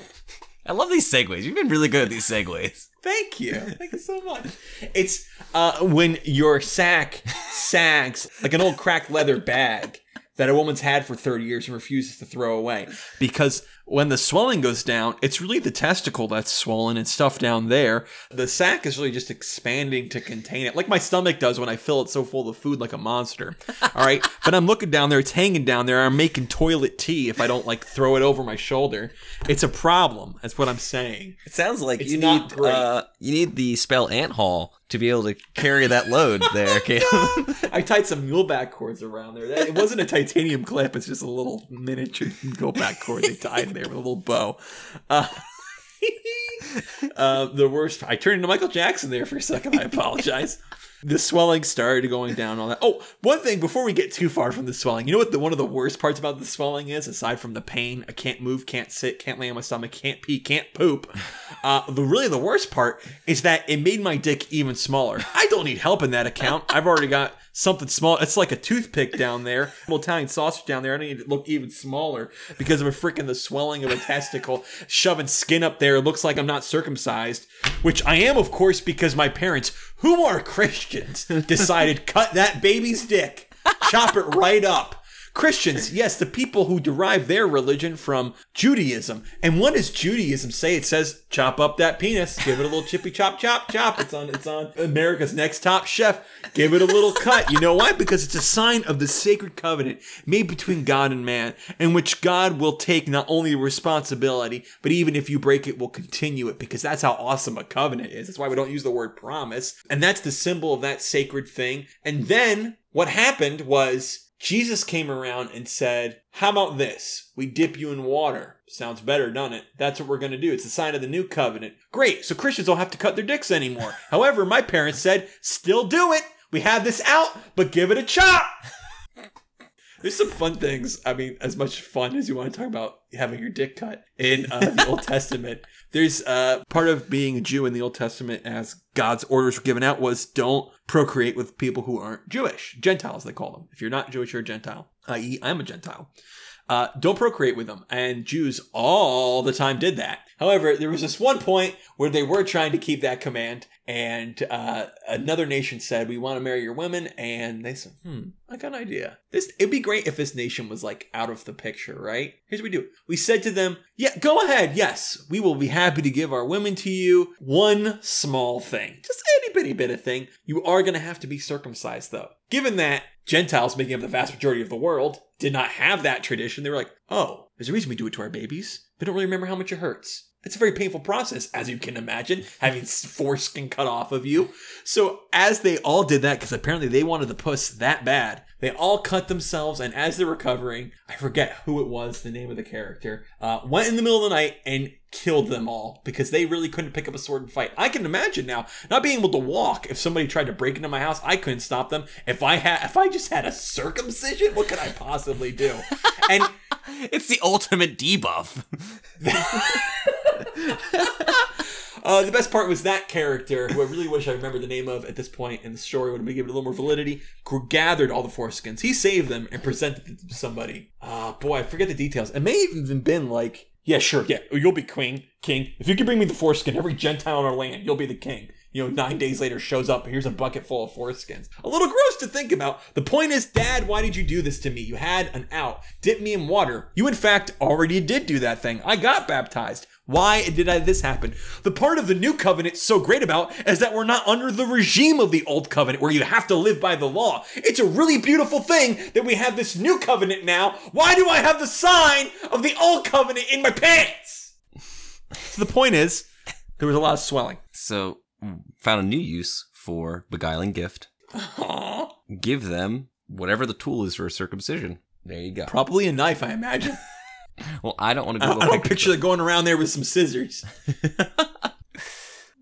I love these segues. You've been really good at these segues. Thank you. Thank you so much. It's uh, when your sack sags like an old cracked leather bag that a woman's had for 30 years and refuses to throw away. Because when the swelling goes down, it's really the testicle that's swollen and stuff down there. The sac is really just expanding to contain it, like my stomach does when I fill it so full of food like a monster. All right. but I'm looking down there, it's hanging down there. I'm making toilet tea if I don't like throw it over my shoulder. It's a problem. That's what I'm saying. It sounds like It's you need uh, you need the spell ant haul to be able to carry that load there, Caleb. I tied some muleback cords around there. That- It wasn't a titanium clip. It's just a little miniature muleback cord they tied there with a little bow. Uh, uh, the worst. I turned into Michael Jackson there for a second. I apologize. The swelling started going down. All that. Oh, one thing before we get too far from the swelling, you know what? The one of the worst parts about the swelling is, aside from the pain, I can't move, can't sit, can't lay on my stomach, can't pee, can't poop. Uh, the really the worst part is that it made my dick even smaller. I don't need help in that account. I've already got something small. It's like a toothpick down there, Italian sausage down there. I need it to look even smaller because of a freaking the swelling of a testicle, shoving skin up there. It looks like I'm not circumcised, which I am, of course, because my parents, who are Christians, decided cut that baby's dick, chop it right up. Christians, yes, the people who derive their religion from Judaism. And what does Judaism say? It says, chop up that penis, give it a little chippy chop chop chop. It's on it's on America's Next Top Chef. Give it a little cut. You know why? Because it's a sign of the sacred covenant made between God and man, in which God will take not only responsibility, but even if you break it, will continue it, because that's how awesome a covenant is. That's why we don't use the word promise. And that's the symbol of that sacred thing. And then what happened was Jesus came around and said, How about this? We dip you in water. Sounds better, doesn't it? That's what we're going to do. It's a sign of the new covenant. Great. So Christians don't have to cut their dicks anymore. However, my parents said, Still do it. We have this out, but give it a chop. There's some fun things. I mean, as much fun as you want to talk about having your dick cut in uh, the Old Testament. There's uh, part of being a Jew in the Old Testament, as God's orders were given out, was don't procreate with people who aren't Jewish, Gentiles they call them. If you're not Jewish, you're a Gentile. I.e., I'm a Gentile. Uh, don't procreate with them. And Jews all the time did that. However, there was this one point where they were trying to keep that command, and uh, another nation said, "We want to marry your women," and they said, "Hmm, I got an idea. This it'd be great if this nation was like out of the picture, right? Here's what we do: we said to them, "Yeah, go ahead. Yes, we will be happy to give our women to you. One small thing, just itty bitty bit of thing. You are going to have to be circumcised, though. Given that Gentiles, making up the vast majority of the world, did not have that tradition, they were like, "Oh, there's a reason we do it to our babies. They don't really remember how much it hurts." It's a very painful process, as you can imagine, having foreskin cut off of you. So, as they all did that, because apparently they wanted the puss that bad, they all cut themselves. And as they're recovering, I forget who it was, the name of the character, uh, went in the middle of the night and killed them all because they really couldn't pick up a sword and fight. I can imagine now not being able to walk. If somebody tried to break into my house, I couldn't stop them. If I had, if I just had a circumcision, what could I possibly do? And It's the ultimate debuff. Uh, the best part was that character, who I really wish I remember the name of at this point in the story, would have given it a little more validity. Who gathered all the foreskins, he saved them and presented them to somebody. Ah, boy, I forget the details. It may have even been like, yeah, sure, yeah, you'll be queen, king. If you can bring me the foreskin, every Gentile in our land, you'll be the king. You know, nine days later shows up, here's a bucket full of foreskins. A little gross to think about. The point is, Dad, why did you do this to me? You had an out. Dip me in water. You, in fact, already did do that thing. I got baptized. Why did I, this happen? The part of the new covenant so great about is that we're not under the regime of the old covenant where you have to live by the law. It's a really beautiful thing that we have this new covenant now. Why do I have the sign of the old covenant in my pants? So the point is, there was a lot of swelling. So, found a new use for beguiling gift. Aww. Give them whatever the tool is for a circumcision. There you go. Probably a knife, I imagine. Well, I don't want to I go. I don't picture it going around there with some scissors.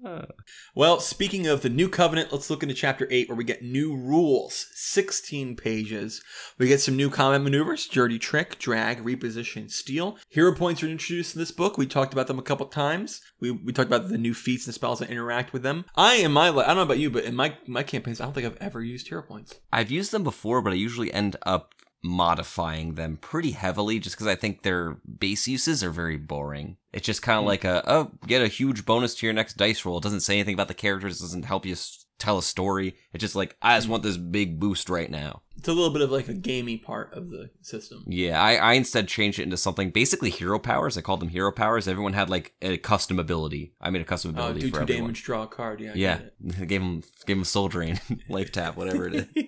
Uh. well, speaking of the new covenant, let's look into chapter 8 where we get new rules. 16 pages. We get some new combat maneuvers, dirty trick, drag, reposition, steal. Hero points are introduced in this book. We talked about them a couple times. We, we talked about the new feats and spells that interact with them. I in my I don't know about you, but in my my campaigns, I don't think I've ever used hero points. I've used them before, but I usually end up modifying them pretty heavily just because I think their base uses are very boring. It's just kind of hmm. like a, oh, get a huge bonus to your next dice roll. It doesn't say anything about the characters, doesn't help you s- tell a story. It's just like, I just hmm. want this big boost right now. It's a little bit of like a gamey part of the system. Yeah, I, I instead changed it into something basically hero powers. I called them hero powers. Everyone had like a custom ability. I made a custom Oh, ability do for two everyone. damage, draw a card. Yeah. I Yeah, get it. I gave them gave them soul drain, life tap, whatever it is.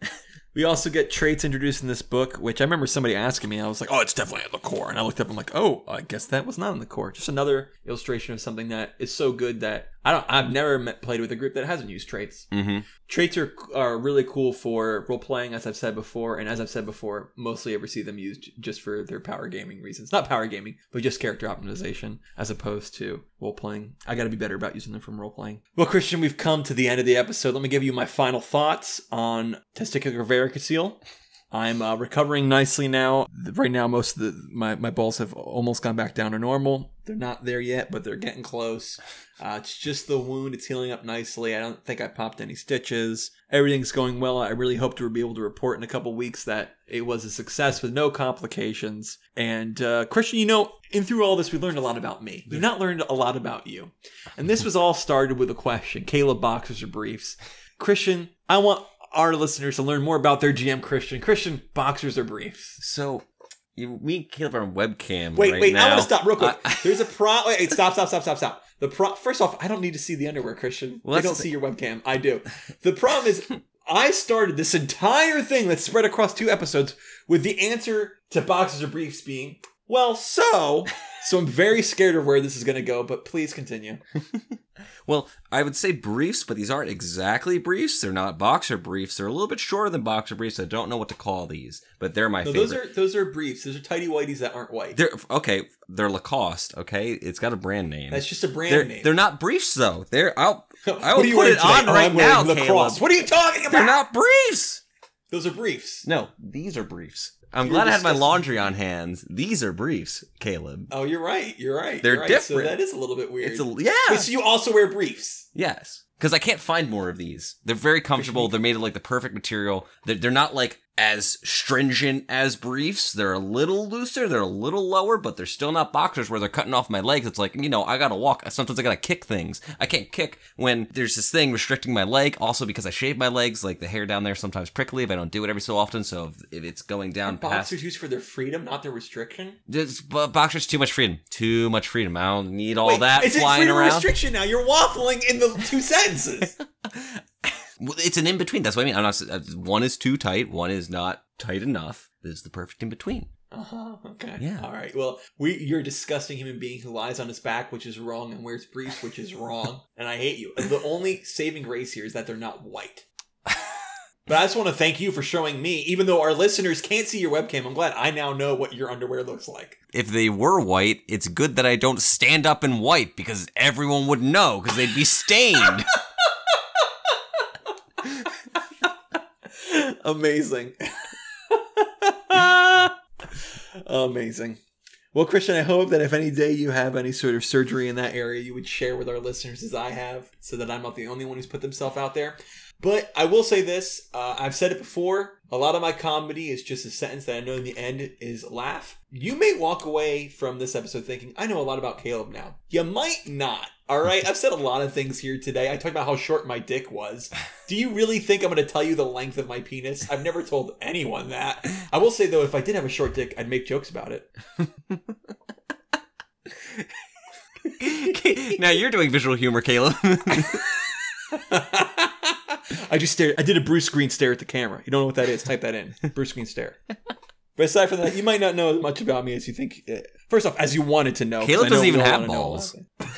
We also get traits introduced in this book, which I remember somebody asking me. I was like, "Oh, it's definitely in the core." And I looked up. I'm like, "Oh, I guess that was not in the core." Just another illustration of something that is so good that I don't. I've never met, played with a group that hasn't used traits. hmm Traits are are really cool for role playing, as I've said before, and as I've said before, mostly ever see them used just for their power gaming reasons. Not power gaming, but just character optimization, as opposed to role playing. I got to be better about using them from role playing. Well, Christian, we've come to the end of the episode. Let me give you my final thoughts on testicular varicocele. I'm uh, recovering nicely now. Right now, most of the my, my balls have almost gone back down to normal. They're not there yet, but they're getting close. Uh, it's just the wound. It's healing up nicely. I don't think I popped any stitches. Everything's going well. I really hope to be able to report in a couple weeks that it was a success with no complications. And uh, Christian, you know, in through all this, we learned a lot about me. We've not learned a lot about you. And this was all started with a question: Caleb boxers or briefs? Christian, I want our listeners to learn more about their GM Christian. Christian, boxers or briefs? So, you, me and Caleb are on webcam. Wait, right wait, now. I want to stop real quick. I- There's a pro. Wait, stop, stop, stop, stop, stop. The pro. First off, I don't need to see the underwear, Christian. Well, I don't see your webcam. I do. The problem is, I started this entire thing that's spread across two episodes with the answer to boxes or briefs being, well, so. So I'm very scared of where this is going to go, but please continue. Well, I would say briefs, but these aren't exactly briefs. They're not boxer briefs. They're a little bit shorter than boxer briefs. I don't know what to call these, but they're my No, favorite. those are those are briefs. Those are tidy whities that aren't white. They're okay. They're Lacoste. Okay, it's got a brand name. That's just a brand they're, name. they're not briefs though. They're I'll I will put it on? Oh, right now, lacrosse. Caleb. What are you talking about? They're not briefs. Those are briefs. No, these are briefs. I'm You're glad I had my laundry on hands. These are briefs, Caleb. Oh, you're right. You're right. They're you're right. So different. that is a little bit weird. It's a yeah. Wait, so you also wear briefs? Yes. Because I can't find more of these. They're very comfortable. They're made of like the perfect material. They're, they're not like as stringent as briefs. They're a little looser. They're a little lower, but they're still not boxers where they're cutting off my legs. It's like, you know, I gotta walk. Sometimes I gotta kick things. I can't kick when there's this thing restricting my leg. Also, because I shave my legs, like the hair down there sometimes prickly if I don't do it every so often. So if, if it's going down past. Boxers used for their freedom, not their restriction. Bo- boxers too much freedom. Too much freedom. I don't need all Wait, that is it flying freedom around. restriction now? You're waffling in the two sentences. Well, It's an in between. That's what I mean. I'm not. uh, One is too tight. One is not tight enough. This is the perfect in between. uh huh. Okay. Yeah. All right. Well, we you're a disgusting human being who lies on his back, which is wrong, and wears briefs, which is wrong, and I hate you. The only saving grace here is that they're not white. But I just want to thank you for showing me, even though our listeners can't see your webcam. I'm glad I now know what your underwear looks like. If they were white, it's good that I don't stand up in white because everyone would know because they'd be stained. Amazing. Amazing. Well, Christian, I hope that if any day you have any sort of surgery in that area, you would share with our listeners as I have, so that I'm not the only one who's put themselves out there. But I will say this uh, I've said it before. A lot of my comedy is just a sentence that I know in the end is laugh. You may walk away from this episode thinking, I know a lot about Caleb now. You might not. All right. I've said a lot of things here today. I talked about how short my dick was. Do you really think I'm going to tell you the length of my penis? I've never told anyone that. I will say, though, if I did have a short dick, I'd make jokes about it. now you're doing visual humor, Caleb. I just stared. I did a Bruce Green stare at the camera. You don't know what that is? Type that in. Bruce Green stare. But aside from that, you might not know as much about me as you think. uh, First off, as you wanted to know. Caleb doesn't even have wanna know a lot balls.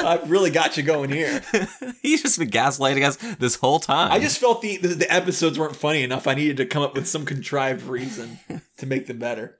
I've really got you going here. He's just been gaslighting us this whole time. I just felt the, the the episodes weren't funny enough. I needed to come up with some contrived reason to make them better.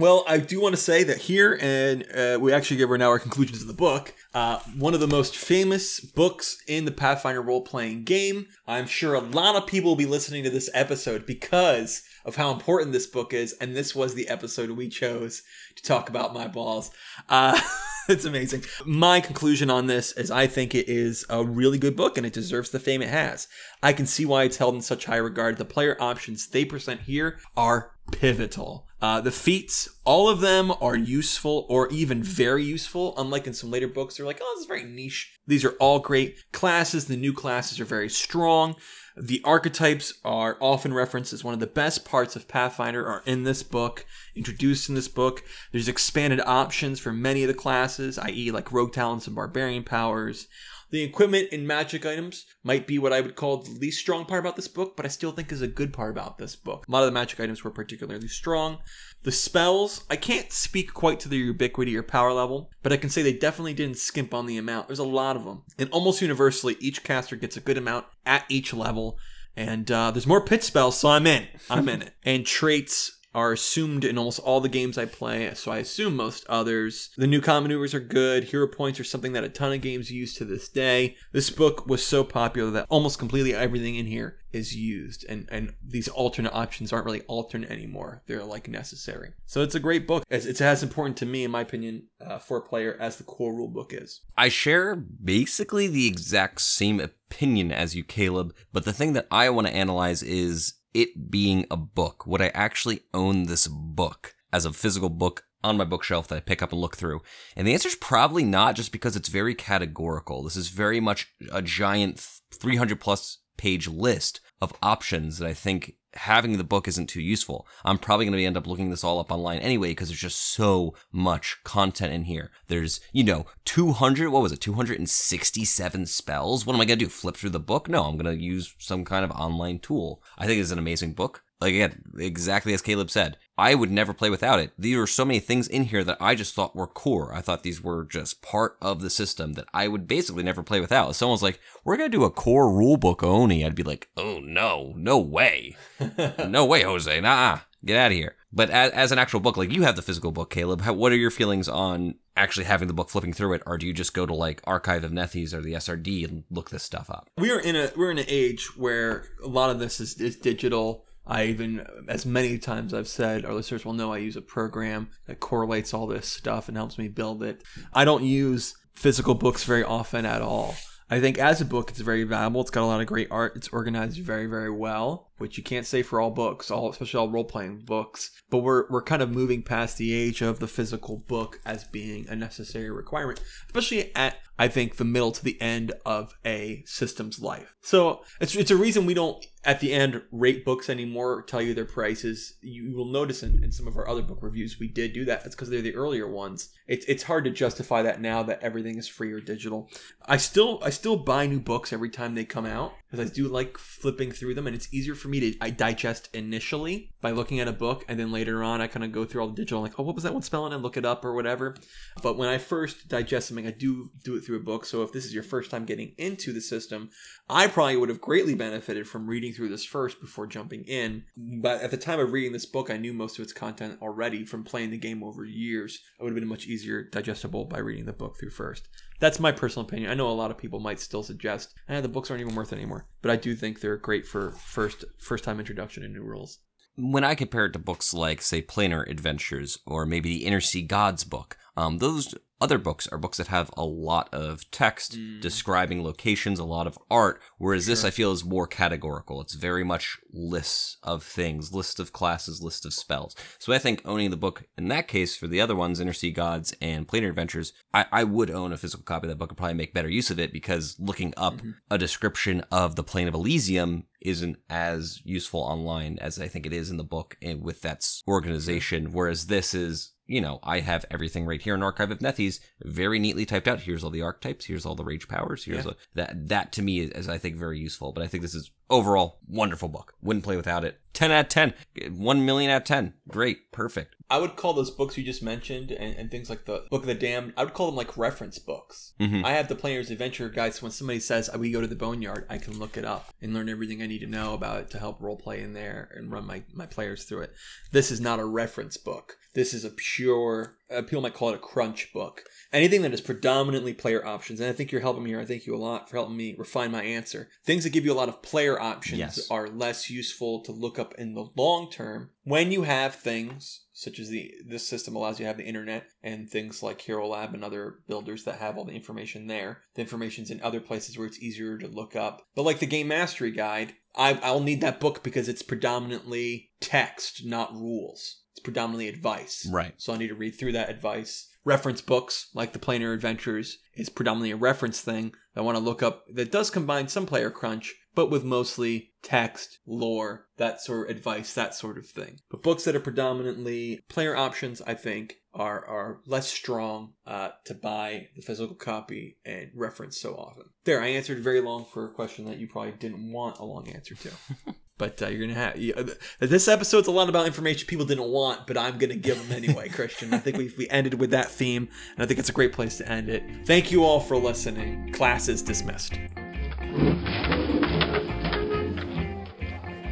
Well, I do want to say that here, and uh, we actually give our now our conclusions to the book. Uh, one of the most famous books in the Pathfinder role playing game. I'm sure a lot of people will be listening to this episode because of how important this book is, and this was the episode we chose to talk about my balls. Uh, it's amazing. My conclusion on this is I think it is a really good book and it deserves the fame it has. I can see why it's held in such high regard. The player options they present here are pivotal. Uh, the feats, all of them are useful or even very useful, unlike in some later books. They're like, oh, this is very niche. These are all great classes. The new classes are very strong. The archetypes are often referenced as one of the best parts of Pathfinder are in this book, introduced in this book. There's expanded options for many of the classes, i.e., like rogue talents and barbarian powers. The equipment and magic items might be what I would call the least strong part about this book, but I still think is a good part about this book. A lot of the magic items were particularly strong. The spells, I can't speak quite to their ubiquity or power level, but I can say they definitely didn't skimp on the amount. There's a lot of them. And almost universally, each caster gets a good amount at each level. And uh, there's more pit spells, so I'm in. I'm in it. And traits, are assumed in almost all the games I play, so I assume most others. The new combat maneuvers are good. Hero points are something that a ton of games use to this day. This book was so popular that almost completely everything in here is used, and and these alternate options aren't really alternate anymore. They're like necessary. So it's a great book. It's, it's as important to me, in my opinion, uh, for a player as the core rule book is. I share basically the exact same opinion as you, Caleb, but the thing that I want to analyze is it being a book. Would I actually own this book as a physical book on my bookshelf that I pick up and look through? And the answer is probably not just because it's very categorical. This is very much a giant 300 plus page list of options that I think having the book isn't too useful. I'm probably going to end up looking this all up online anyway because there's just so much content in here. There's, you know, 200, what was it, 267 spells? What am I going to do? Flip through the book? No, I'm going to use some kind of online tool. I think it's an amazing book. Like again, exactly as Caleb said, I would never play without it. There are so many things in here that I just thought were core. I thought these were just part of the system that I would basically never play without. If someone's like, "We're gonna do a core rulebook only," I'd be like, "Oh no, no way, no way, Jose, nah, get out of here." But as, as an actual book, like you have the physical book, Caleb. How, what are your feelings on actually having the book, flipping through it, or do you just go to like Archive of Nethys or the SRD and look this stuff up? We are in a we're in an age where a lot of this is, is digital. I even, as many times I've said, our listeners will know I use a program that correlates all this stuff and helps me build it. I don't use physical books very often at all. I think as a book, it's very valuable. It's got a lot of great art. It's organized very, very well, which you can't say for all books, all especially all role playing books. But we're we're kind of moving past the age of the physical book as being a necessary requirement, especially at I think the middle to the end of a system's life. So it's it's a reason we don't at the end rate books anymore, tell you their prices. You will notice in, in some of our other book reviews we did do that. That's because they're the earlier ones. It's it's hard to justify that now that everything is free or digital. I still I still buy new books every time they come out because I do like flipping through them, and it's easier for me to I digest initially by looking at a book, and then later on I kind of go through all the digital, like oh what was that one spelling, and look it up or whatever. But when I first digest something, I do do it through a book. So if this is your first time getting into the system, I probably would have greatly benefited from reading through this first before jumping in. But at the time of reading this book, I knew most of its content already from playing the game over years. It would have been much easier digestible by reading the book through first. That's my personal opinion. I know a lot of people might still suggest, eh, the books aren't even worth it anymore. But I do think they're great for first first time introduction to new rules. When I compare it to books like, say, Planar Adventures or maybe the Inner Sea Gods book, um, those other books are books that have a lot of text describing locations, a lot of art, whereas this I feel is more categorical. It's very much lists of things, list of classes, list of spells. So I think owning the book in that case for the other ones, Inner Sea Gods and Planar Adventures, I, I would own a physical copy of that book and probably make better use of it because looking up a description of the plane of Elysium isn't as useful online as I think it is in the book and with that organization. Whereas this is, you know, I have everything right here in Archive of Nethys, very neatly typed out. Here's all the archetypes. Here's all the rage powers. Here's Yeah. a, that. That to me is, is, I think, very useful. But I think this is overall wonderful book. Wouldn't play without it. Ten out of ten. One million out of ten. Great. Perfect. I would call those books you just mentioned and, and things like the Book of the Damned, I would call them like reference books. Mhm. I have the Player's Adventure guide, so when somebody says we go to the Boneyard, I can look it up and learn everything I need to know about it to help role play in there and run my, my players through it. This is not a reference book. This is a pure, uh, people might call it a crunch book. Anything that is predominantly player options, and I think you're helping me here. I thank you a lot for helping me refine my answer. Things that give you a lot of player options Yes. are less useful to look up in the long term when you have things such as the this system allows you to have the internet and things like Hero Lab and other builders that have all the information there. The information's in other places where it's easier to look up. But like the Game Mastery Guide, I, I'll need that book because it's predominantly text, not rules. It's predominantly advice. Right. So I need to read through that advice. Reference books like the Planar Adventures is predominantly a reference thing I want to look up that does combine some player crunch, but with mostly text, lore, that sort of advice, that sort of thing. But books that are predominantly player options, I think, are are less strong uh, to buy the physical copy and reference so often. There, I answered very long for a question that you probably didn't want a long answer to. But uh, you're gonna have you, uh, this episode's a lot about information people didn't want, but I'm gonna give them anyway, Christian. I think we we ended with that theme, and I think it's a great place to end it. Thank you all for listening. Class is dismissed.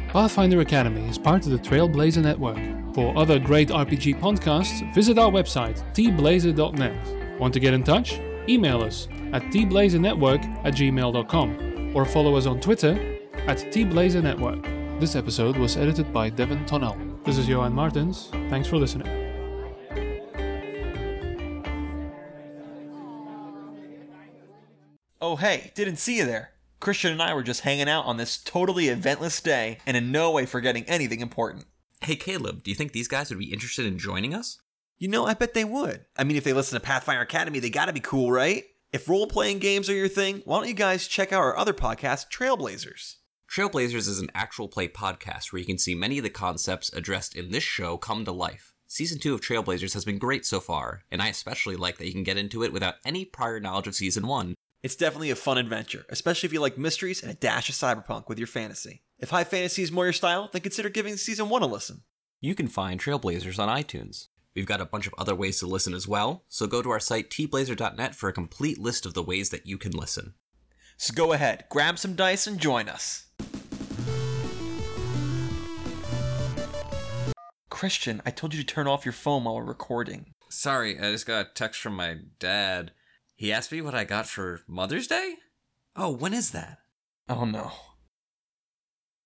Pathfinder Academy is part of the Trailblazer Network. For other great RPG podcasts, visit our website, tblazer.net. Want to get in touch? Email us at tblazernetwork at gmail.com or follow us on Twitter at tblazernetwork. This episode was edited by Devin Tonnell. This is Johan Martins. Thanks for listening. Oh, hey, didn't see you there. Christian and I were just hanging out on this totally eventless day and in no way forgetting anything important. Hey, Caleb, do you think these guys would be interested in joining us? You know, I bet they would. I mean, if they listen to Pathfinder Academy, they gotta be cool, right? If role playing games are your thing, why don't you guys check out our other podcast, Trailblazers? Trailblazers is an actual play podcast where you can see many of the concepts addressed in this show come to life. Season 2 of Trailblazers has been great so far, and I especially like that you can get into it without any prior knowledge of Season 1. It's definitely a fun adventure, especially if you like mysteries and a dash of cyberpunk with your fantasy. If high fantasy is more your style, then consider giving season 1 a listen. You can find Trailblazers on iTunes. We've got a bunch of other ways to listen as well, so go to our site tblazer.net for a complete list of the ways that you can listen. So go ahead, grab some dice and join us. Christian, I told you to turn off your phone while we're recording. Sorry, I just got a text from my dad. He asked me what I got for Mother's Day? Oh, when is that? Oh no.